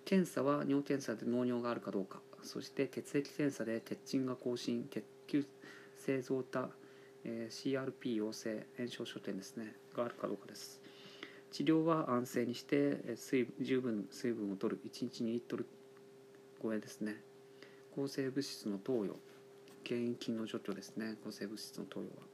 検査は尿検査で脳尿があるかどうか。そして血液検査で血鎮が更新血球性増多、えー、CRP 陽性炎症所見ですねがあるかどうかです。治療は安静にして水十分水分を取る1日2リットル超えですね抗生物質の投与原因菌の除去ですね抗生物質の投与は。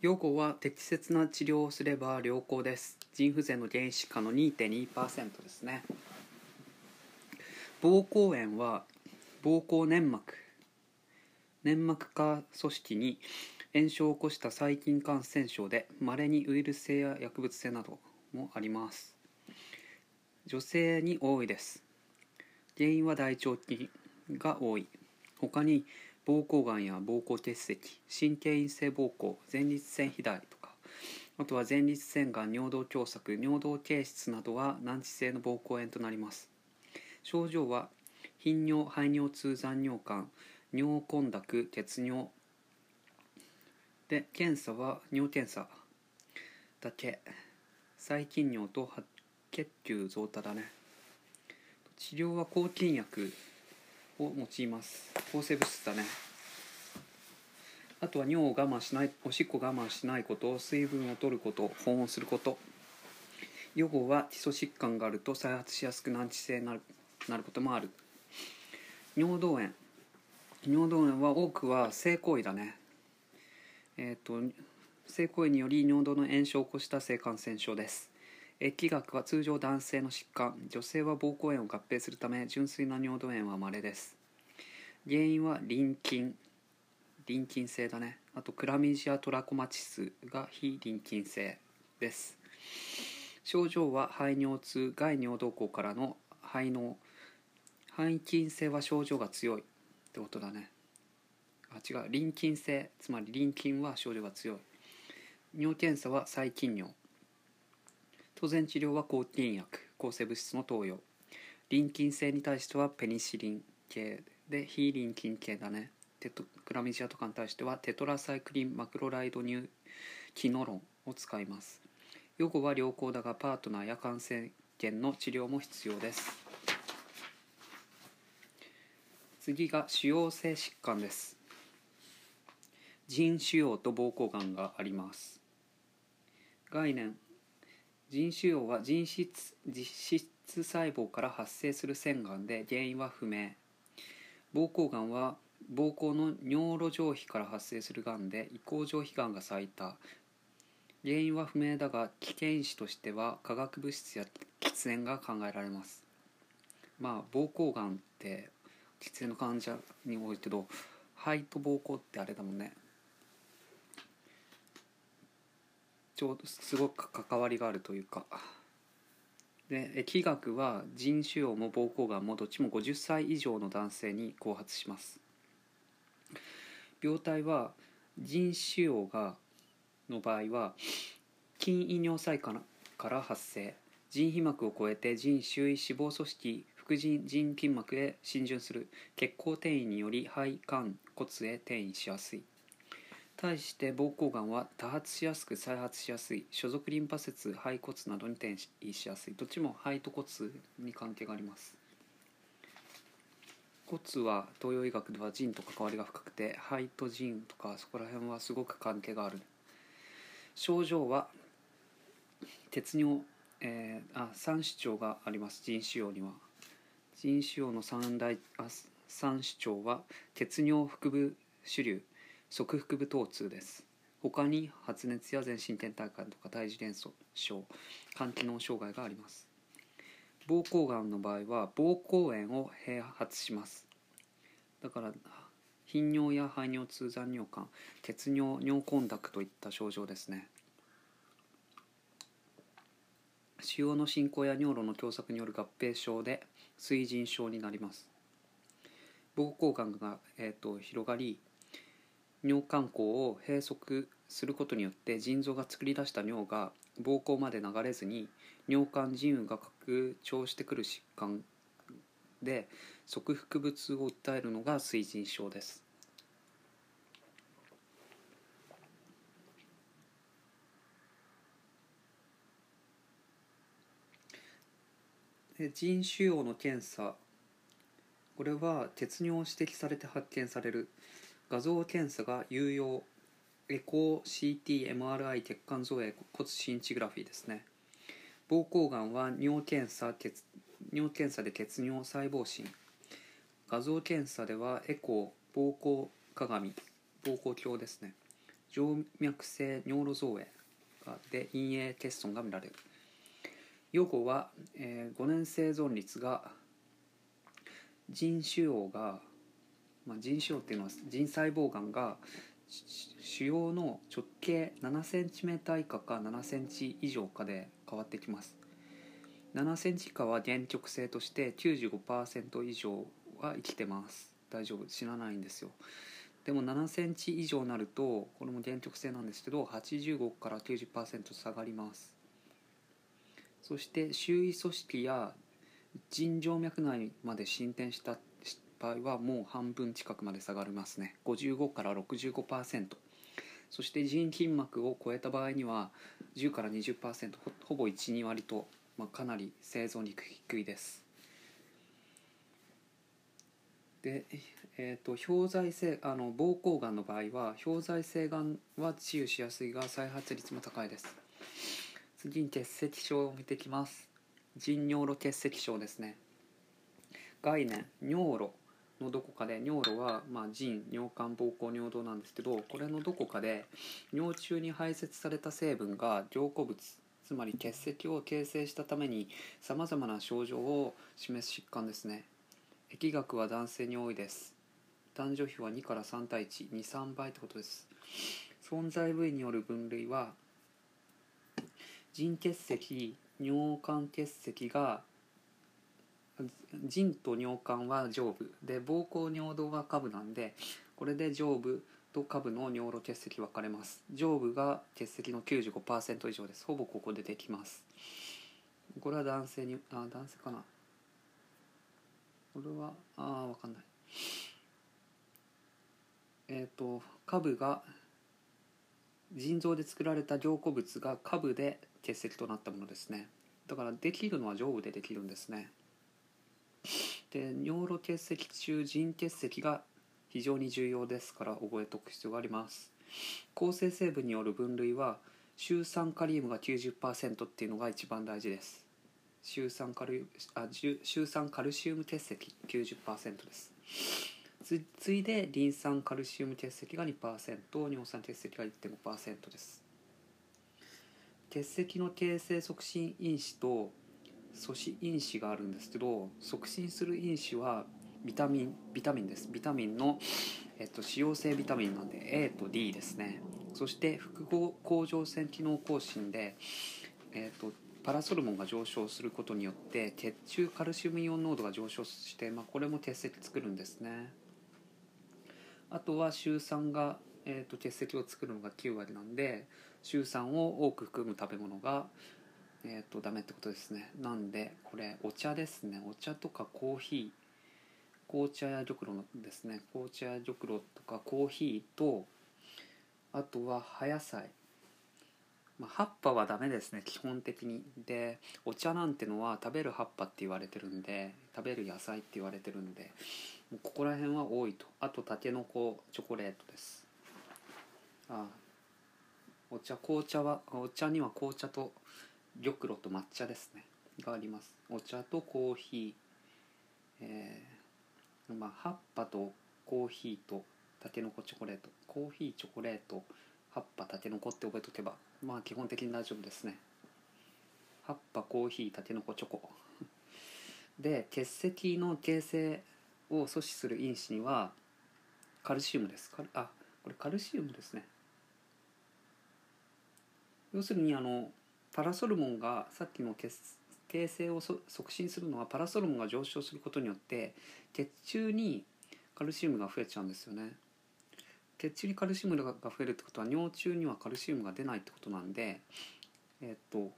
予後は適切な治療をすれば良好です。腎不全の原因疾患の2.2%ですね。膀胱炎は膀胱粘膜粘膜下組織に炎症を起こした細菌感染症で稀にウイルス性や薬物性などもあります。女性に多いです。原因は大腸菌が多い。他に膀胱がんや膀胱結石神経陰性膀胱前立腺肥大とかあとは前立腺がん尿道狭窄尿道憩室などは難治性の膀胱炎となります。症状は頻尿排尿痛残尿感尿混濁血尿で検査は尿検査だけ。細菌尿と白血球増多だね。治療は抗菌薬を用います。抗生物質だね。あとは尿を我慢しないおしっこ我慢しないこと。水分を取ること。保温すること。予後は基礎疾患があると再発しやすく難治性になるなることもある。尿道炎。尿道炎は多くは性行為だね。えっ、と性行為により尿道の炎症を起こした性感染症です。疫学は通常男性の疾患。女性は膀胱炎を合併するため純粋な尿道炎は稀です。原因はリン菌リン菌性だね。あとクラミジアトラコマチスが非リン菌性です。症状は排尿痛外尿道口からの排尿。肺菌性は症状が強い。ってことだね。あ違う。臨菌性。つまり臨菌は症状が強い。尿検査は細菌尿。当然治療は抗菌薬。抗生物質の投与。臨菌性に対してはペニシリン系。で非臨菌系だね。テトクラミジアとかに対してはテトラサイクリンマクロライド乳キノロンを使います。予後は良好だがパートナーや感染源の治療も必要です。次が腫瘍性疾患です。腎腫瘍と膀胱がんがあります。概念。腎腫瘍は腎質実質細胞から発生する腺がんで原因は不明。膀胱がんは膀胱の尿路上皮から発生するがんで移行上皮がんが最多。原因は不明だが危険因子としては化学物質や喫煙が考えられます。まあ膀胱がんって喫煙の患者に多いけど肺と膀胱ってあれだもんね。ちょうどすごく関わりがあるというか。で疫学は腎腫瘍も膀胱がんもどっちも50歳以上の男性に後発します。病態は腎腫瘍がの場合は筋胃尿細からから発生。腎皮膜を越えて腎周囲脂肪組織副腎腎筋膜へ浸潤する血行転移により肺肝骨へ転移しやすい。対して膀胱がんは多発しやすく再発しやすい。所属リンパ節肺骨などに転移しやすい。どっちも肺と骨に関係があります。骨は東洋医学では腎と関わりが深くて肺と腎とかそこら辺はすごく関係がある。症状は鉄尿、えー、あ三主張があります。腎腫瘍には。腎腫瘍の三大あ三主張は鉄尿腹部主流側腹部疼痛です。他に発熱や全身倦怠感とか胎児連症肝機能障害があります。膀胱がんの場合は膀胱炎を併発します。だから頻尿や排尿痛残尿感血尿尿混濁といった症状ですね。腫瘍の進行や尿路の狭窄による合併症で水腎症になります。膀胱がんが、えーと、広がり尿管口を閉塞することによって腎臓が作り出した尿が膀胱まで流れずに尿管腎盂が拡張してくる疾患で側腹部痛を訴えるのが水腎症です。腎腫瘍の検査。これは鉄尿を指摘されて発見される。画像検査が有用。エコー CTMRI 血管造影骨シンチグラフィーですね。膀胱がんは尿検査血尿検査で血尿細胞診。画像検査ではエコー膀胱鏡。膀胱鏡ですね。静脈性尿路造影で陰影欠損が見られる。予後は、えー、5年生存率が腎腫瘍が、まあ、腎腫瘍っていうのは腎細胞がんが腫瘍の直径7センチメーター以下か7センチ以上かで変わってきます。7センチ以下は原直性として95%以上は生きてます。大丈夫？死なないんですよ。でも7センチ以上になるとこれも原直性なんですけど85から90%下がります。そして周囲組織や腎静脈内まで進展した場合はもう半分近くまで下がりますね。55から65%そして腎筋膜を超えた場合には10から20%ほほぼ12割と、まあ、かなり生存率低いです。で、えーと、氷剤性あの膀胱がんの場合は氷剤性がんは治癒しやすいが再発率も高いです。次に結石症を見てきます。腎尿路結石症ですね。概念。尿路のどこかで尿路は、まあ、腎尿管膀胱尿道なんですけどこれのどこかで尿中に排泄された成分が凝固物つまり結石を形成したためにさまざまな症状を示す疾患ですね。疫学は男性に多いです。男女比は2から3対123倍ってことです。存在部位による分類は腎結石尿管結石が腎と尿管は上部で膀胱尿道が下部なんでこれで上部と下部の尿路結石分かれます。上部が結石の95%以上です。ほぼここでできます。これは男性にあ男性かな。これはあ分かんない。えっ、ー、と下部が腎臓で作られた凝固物が下部で結石となったものですね。だからできるのは上部でできるんですね。で尿路結石中腎結石が非常に重要ですから覚えておく必要があります。構成成分による分類はシュウ酸カリウムが90%っていうのが一番大事です。シュウ酸カルあシュウ酸カルシウム結石90%です。つついでリン酸カルシウム結石が2%尿酸結石が1.5%です。結石の形成促進因子と素子因子があるんですけど促進する因子はビタミンビタミンです。ビタミンの、えっと、使用性ビタミンなんで A と D ですね。そして複合甲状腺機能更新で、えっと、パラソルモンが上昇することによって血中カルシウムイオン濃度が上昇して、まあ、これも結石作るんですね。あとはシュウ酸が、えーと、結石を作るのが9割なんでシュウ酸を多く含む食べ物がえ、ー、とダメってことですね。なんでこれお茶ですね。お茶とかコーヒー。紅茶や玉露ですね。紅茶や玉露とかコーヒーとあとは葉野菜。まあ、葉っぱはダメですね。基本的に。でお茶なんてのは食べる葉っぱって言われてるんで食べる野菜って言われてるんでここら辺は多いと。あとたけのこチョコレートです。あお茶紅茶はお茶には紅茶と玉露と抹茶ですね。があります。お茶とコーヒー、えー、まあ、葉っぱとコーヒーとたけのこチョコレート。コーヒーチョコレート葉っぱたけのこって覚えとけばまあ基本的に大丈夫ですね。葉っぱコーヒーたけのこチョコ。で結石の形成を阻止する因子にはカルシウムです。あこれカルシウムですね。要するにあのパラソルモンがさっきの形成を促進するのはパラソルモンが上昇することによって血中にカルシウムが増えちゃうんですよね血中にカルシウムが増えるってことは尿中にはカルシウムが出ないってことなんでえっと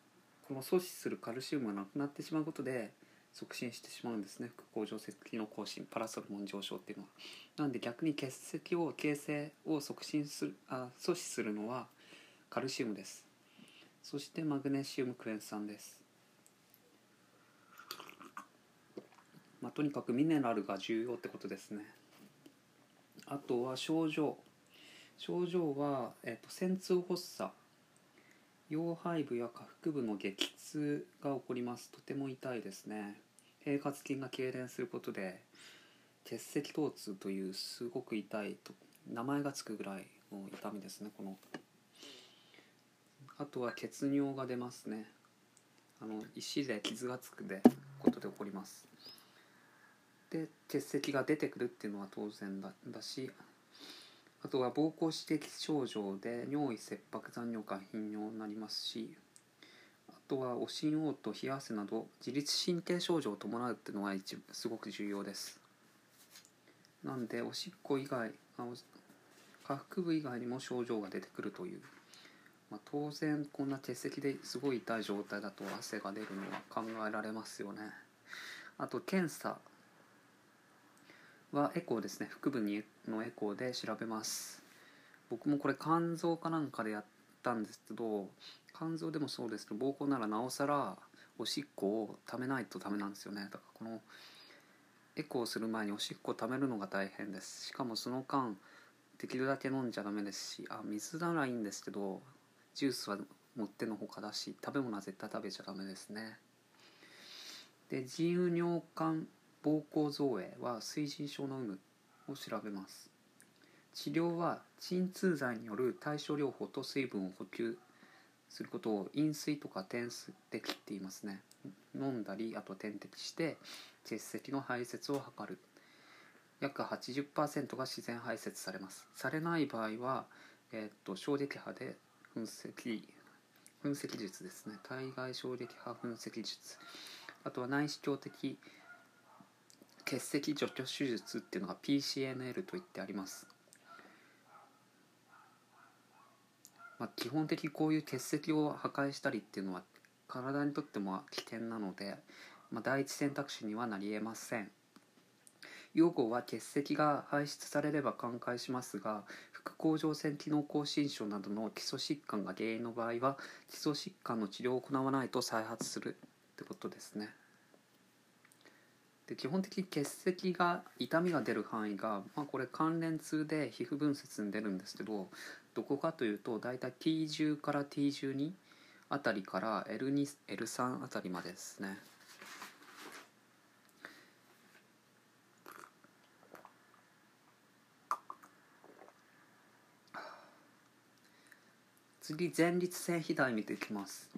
この阻止するカルシウムがなくなってしまうことで促進してしまうんですね副甲状腺機能更新パラソルモン上昇っていうのは。なんで逆に結石を形成を促進するあ阻止するのはカルシウムです。そしてマグネシウムクエン酸です。まあ、とにかくミネラルが重要ってことですね。あとは症状。症状は、えっと、線痛発作腰背部や下腹部の激痛が起こりますとても痛いですね平滑筋が痙攣することで結石疼痛というすごく痛いと名前がつくぐらいの痛みですねこのあとは血尿が出ますね。あの石で傷がつくでことで起こります。で結石が出てくるっていうのは当然だだしあとは膀胱指摘症状で尿意切迫残尿感頻尿になりますしあとはおしん嘔吐冷や汗など自律神経症状を伴うっていうのが一すごく重要です。なんでおしっこ以外下腹部以外にも症状が出てくるという、まあ、当然こんな結石ですごい痛い状態だと汗が出るのは考えられますよね。あと検査はエコーですね。腹部にのエコーで調べます。僕もこれ肝臓かなんかでやったんですけど肝臓でもそうですけど膀胱ならなおさらおしっこをためないとダメなんですよね。だからこのエコーする前におしっこをためるのが大変です。しかもその間できるだけ飲んじゃダメですしあ水ならいいんですけどジュースはもってのほかだし食べ物は絶対食べちゃダメですね。で自由尿管膀胱造影は水腎症の有無を調べます。治療は鎮痛剤による対症療法と水分を補給することを飲水とか点滴って言いますね。飲んだりあと点滴して結石の排泄を図る。約80%が自然排泄されます。されない場合は、えー、っと衝撃波で噴石。噴石術ですね。体外衝撃波噴石術。あとは内視鏡的結石除去手術っていうのが PCNL と言ってあります。まあ、基本的にこういう結石を破壊したりっていうのは体にとっても危険なので、まあ、第一選択肢にはなりえません。用語は結石が排出されれば寛解しますが副甲状腺機能亢進症などの基礎疾患が原因の場合は基礎疾患の治療を行わないと再発するってことですねで基本的に結石が痛みが出る範囲が、まあ、これ関連痛で皮膚分節に出るんですけどどこかというと大体 T10 から T12 あたりから L2、L3 あたりまでですね。次前立腺肥大見ていきます。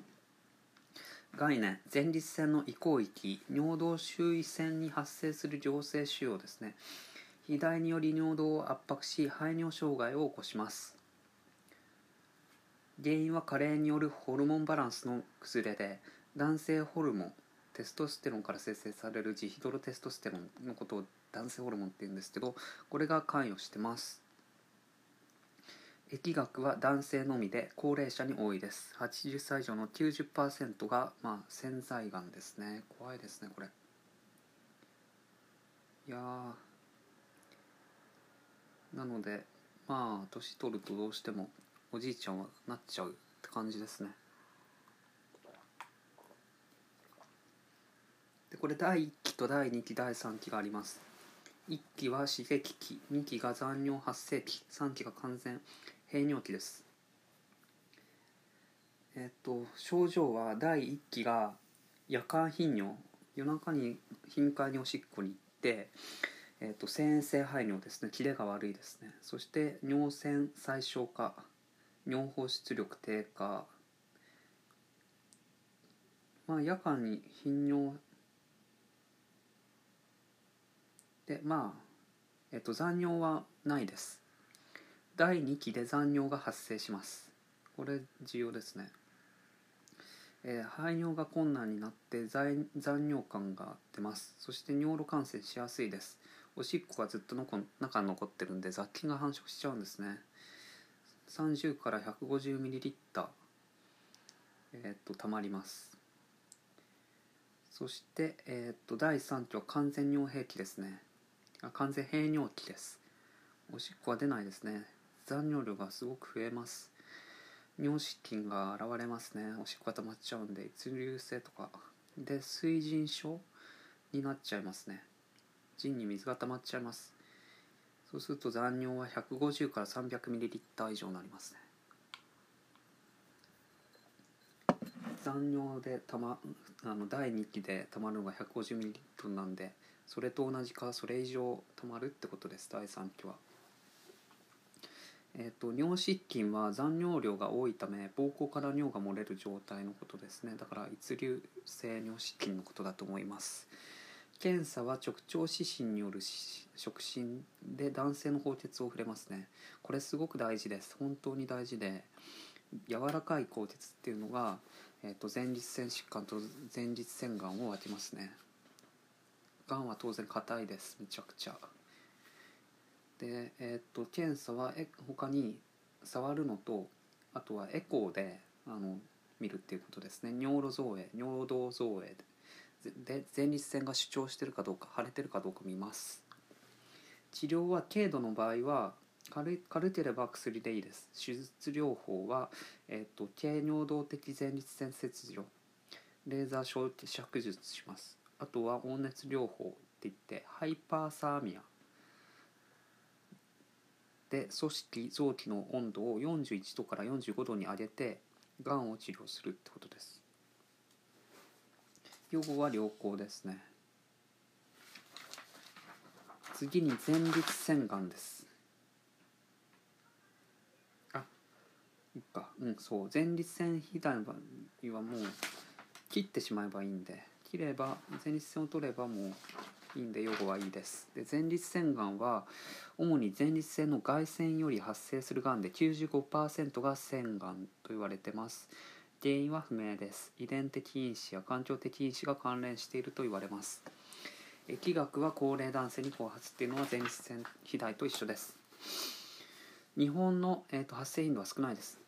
概念前立腺の移行域尿道周囲腺に発生する良性腫瘍ですね。肥大により尿道を圧迫し排尿障害を起こします。原因は加齢によるホルモンバランスの崩れで男性ホルモンテストステロンから生成されるジヒドロテストステロンのことを男性ホルモンって言うんですけどこれが関与してます。疫学は男性のみで高齢者に多いです。80歳以上の90%が、まあ、潜在がんですね。怖いですねこれ。いやなのでまあ年取るとどうしてもおじいちゃんはなっちゃうって感じですね。でこれ第1期と第2期第3期があります。1期は刺激期2期が残尿発生期3期が完全閉尿期です。えっと症状は第1期が夜間頻尿夜中に頻回におしっこに行ってえっと遷延性排尿ですね。キレが悪いですね。そして尿腺最小化尿放出力低下まあ夜間に頻尿でまあえっと残尿はないです。第2期で残尿が発生します。これ重要ですね、えー、排尿が困難になって残尿感が出ます。そして尿路感染しやすいです。おしっこがずっとのこ中に残ってるんで雑菌が繁殖しちゃうんですね。30から 150ml えっ、とたまります。そして、えー、と第3期は完全尿閉期ですね。あ完全閉尿期です。おしっこは出ないですね。残尿量がすごく増えます。尿失禁が現れますね。おしっこが溜まっちゃうんで一流性とか。で水腎症になっちゃいますね。腎に水が溜まっちゃいます。そうすると残尿は150から 300ml 以上になりますね。残尿でたまあの第2期でたまるのが 150ml なんでそれと同じかそれ以上たまるってことです。第3期は。えーと、尿失禁は残尿量が多いため膀胱から尿が漏れる状態のことですね。だから一流性尿失禁のことだと思います。検査は直腸指針による触診で男性の放鉄を触れますね。これすごく大事です。本当に大事で柔らかい鋼鉄っていうのが、えーと、前立腺疾患と前立腺がんを分けますね。がんは当然硬いです。めちゃくちゃ。で、えーと、検査はえ他に触るのとあとはエコーであの見るっていうことですね。尿路造影尿道造影で前立腺が主張してるかどうか腫れてるかどうか見ます。治療は軽度の場合は軽軽ければ薬でいいです。手術療法は、えーと、軽尿道的前立腺切除レーザー小灼術します。あとは温熱療法っていってハイパーサーミア。で組織臓器の温度を41度から45度に上げてがんを治療するってことです。予後は良好ですね。次に前立腺がんです。あいっか。うんそう。前立腺肥大はもう切ってしまえばいいんで切れば前立腺を取ればもういいんで予後はいいです。で前立腺がんは主に前立腺の外腺より発生するがんで95%が腺がんと言われてます。原因は不明です。遺伝的因子や環境的因子が関連していると言われます。疫学は高齢男性に後発っていうのは前立腺肥大と一緒です。日本の、えーと、発生頻度は少ないです。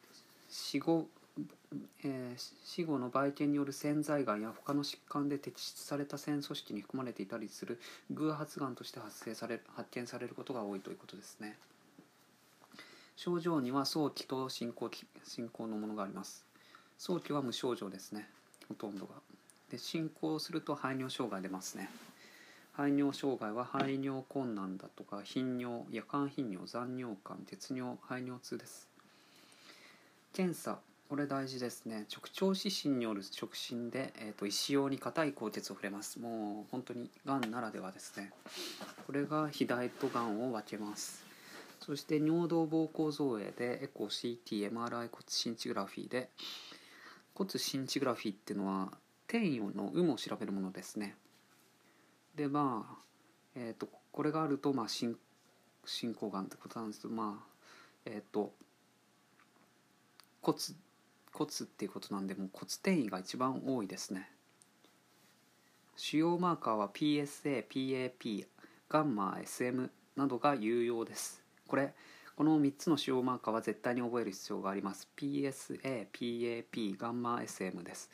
えー、死後のばい菌による潜在がんや他の疾患で摘出された腺組織に含まれていたりする偶発がんとして発生され発見されることが多いということですね。症状には早期と進行進行のものがあります。早期は無症状ですね。ほとんどが。で進行すると排尿障害出ますね。排尿障害は排尿困難だとか頻尿夜間頻尿残尿感鉄尿排尿痛です。検査これ大事ですね。直腸指針による触診で、えーと、石用に硬い鋼鉄を触れます。もう本当にがんならではですね。これが肥大とがんを分けます。そして尿道膀胱造影でエコ CT、MRI 骨シンチグラフィーで骨シンチグラフィーっていうのは転移の有無を調べるものですね。でまあえっ、ー、とこれがあるとまあ進進行がんってことなんですけどまあえっ、ー、と骨骨っていうことなんでもう骨転移が一番多いですね。主要マーカーは PSA、PAP、ガンマ、SM などが有用です。これこの3つの主要マーカーは絶対に覚える必要があります。PSA、PAP、ガンマ SM です。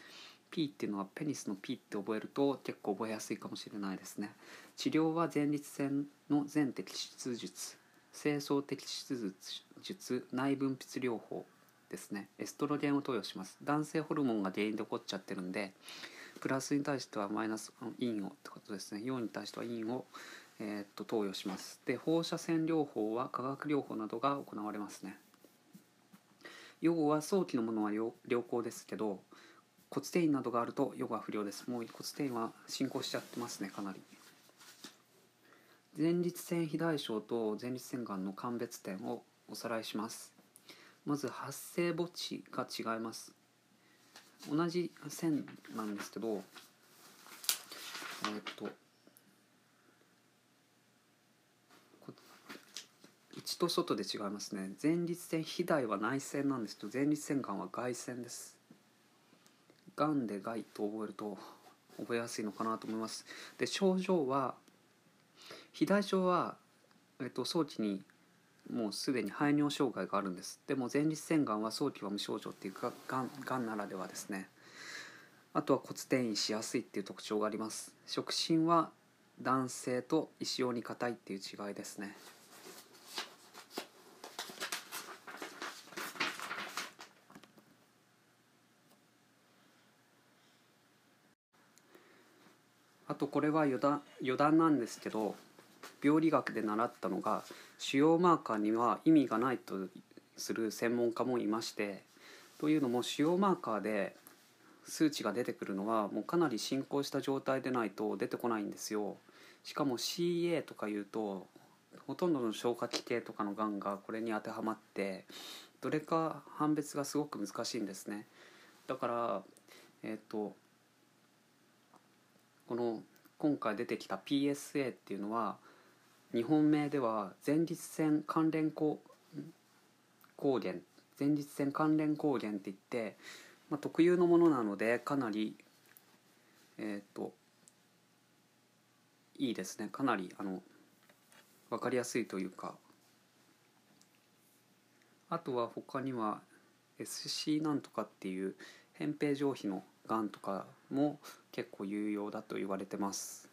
P っていうのはペニスの P って覚えると結構覚えやすいかもしれないですね。治療は前立腺の全摘出術清掃摘出術内分泌療法。ですねエストロゲンを投与します。男性ホルモンが原因で起こっちゃってるんでプラスに対してはマイナスインをってことですね。陽に対してはインをえー、っと投与します。で放射線療法は化学療法などが行われますね。予後は早期のものは良好ですけど骨転移などがあると予後は不良です。もう骨転移は進行しちゃってますねかなり。前立腺肥大症と前立腺がんの鑑別点をおさらいします。まず発生墓地が違います。同じ線なんですけどえー、っと内と外で違いますね。前立腺肥大は内腺なんですけど前立腺がんは外腺です。がんで害と覚えると覚えやすいのかなと思います。で症状は肥大症は、えっと、早期にもうすでに排尿障害があるんです。でも前立腺がんは早期は無症状っていうかがんがんならではですね。あとは骨転移しやすいっていう特徴があります。触診は男性と石用に硬いっていう違いですね。あとこれは余談余談なんですけど病理学で習ったのが主要マーカーには意味がないとする専門家もいましてというのも主要マーカーで数値が出てくるのはもうかなり進行した状態でないと出てこないんですよ。しかも CA とかいうとほとんどの消化器系とかのがんがこれに当てはまってどれか判別がすごく難しいんですね。だからえっ、ー、とこの今回出てきた PSA っていうのは日本名では前立腺関連抗抗原前立腺関連抗原って言って、まあ、特有のものなのでかなりえっ、といいですねかなりあの分かりやすいというかあとは他には SC なんとかっていう扁平上皮のがんとかも結構有用だと言われてます。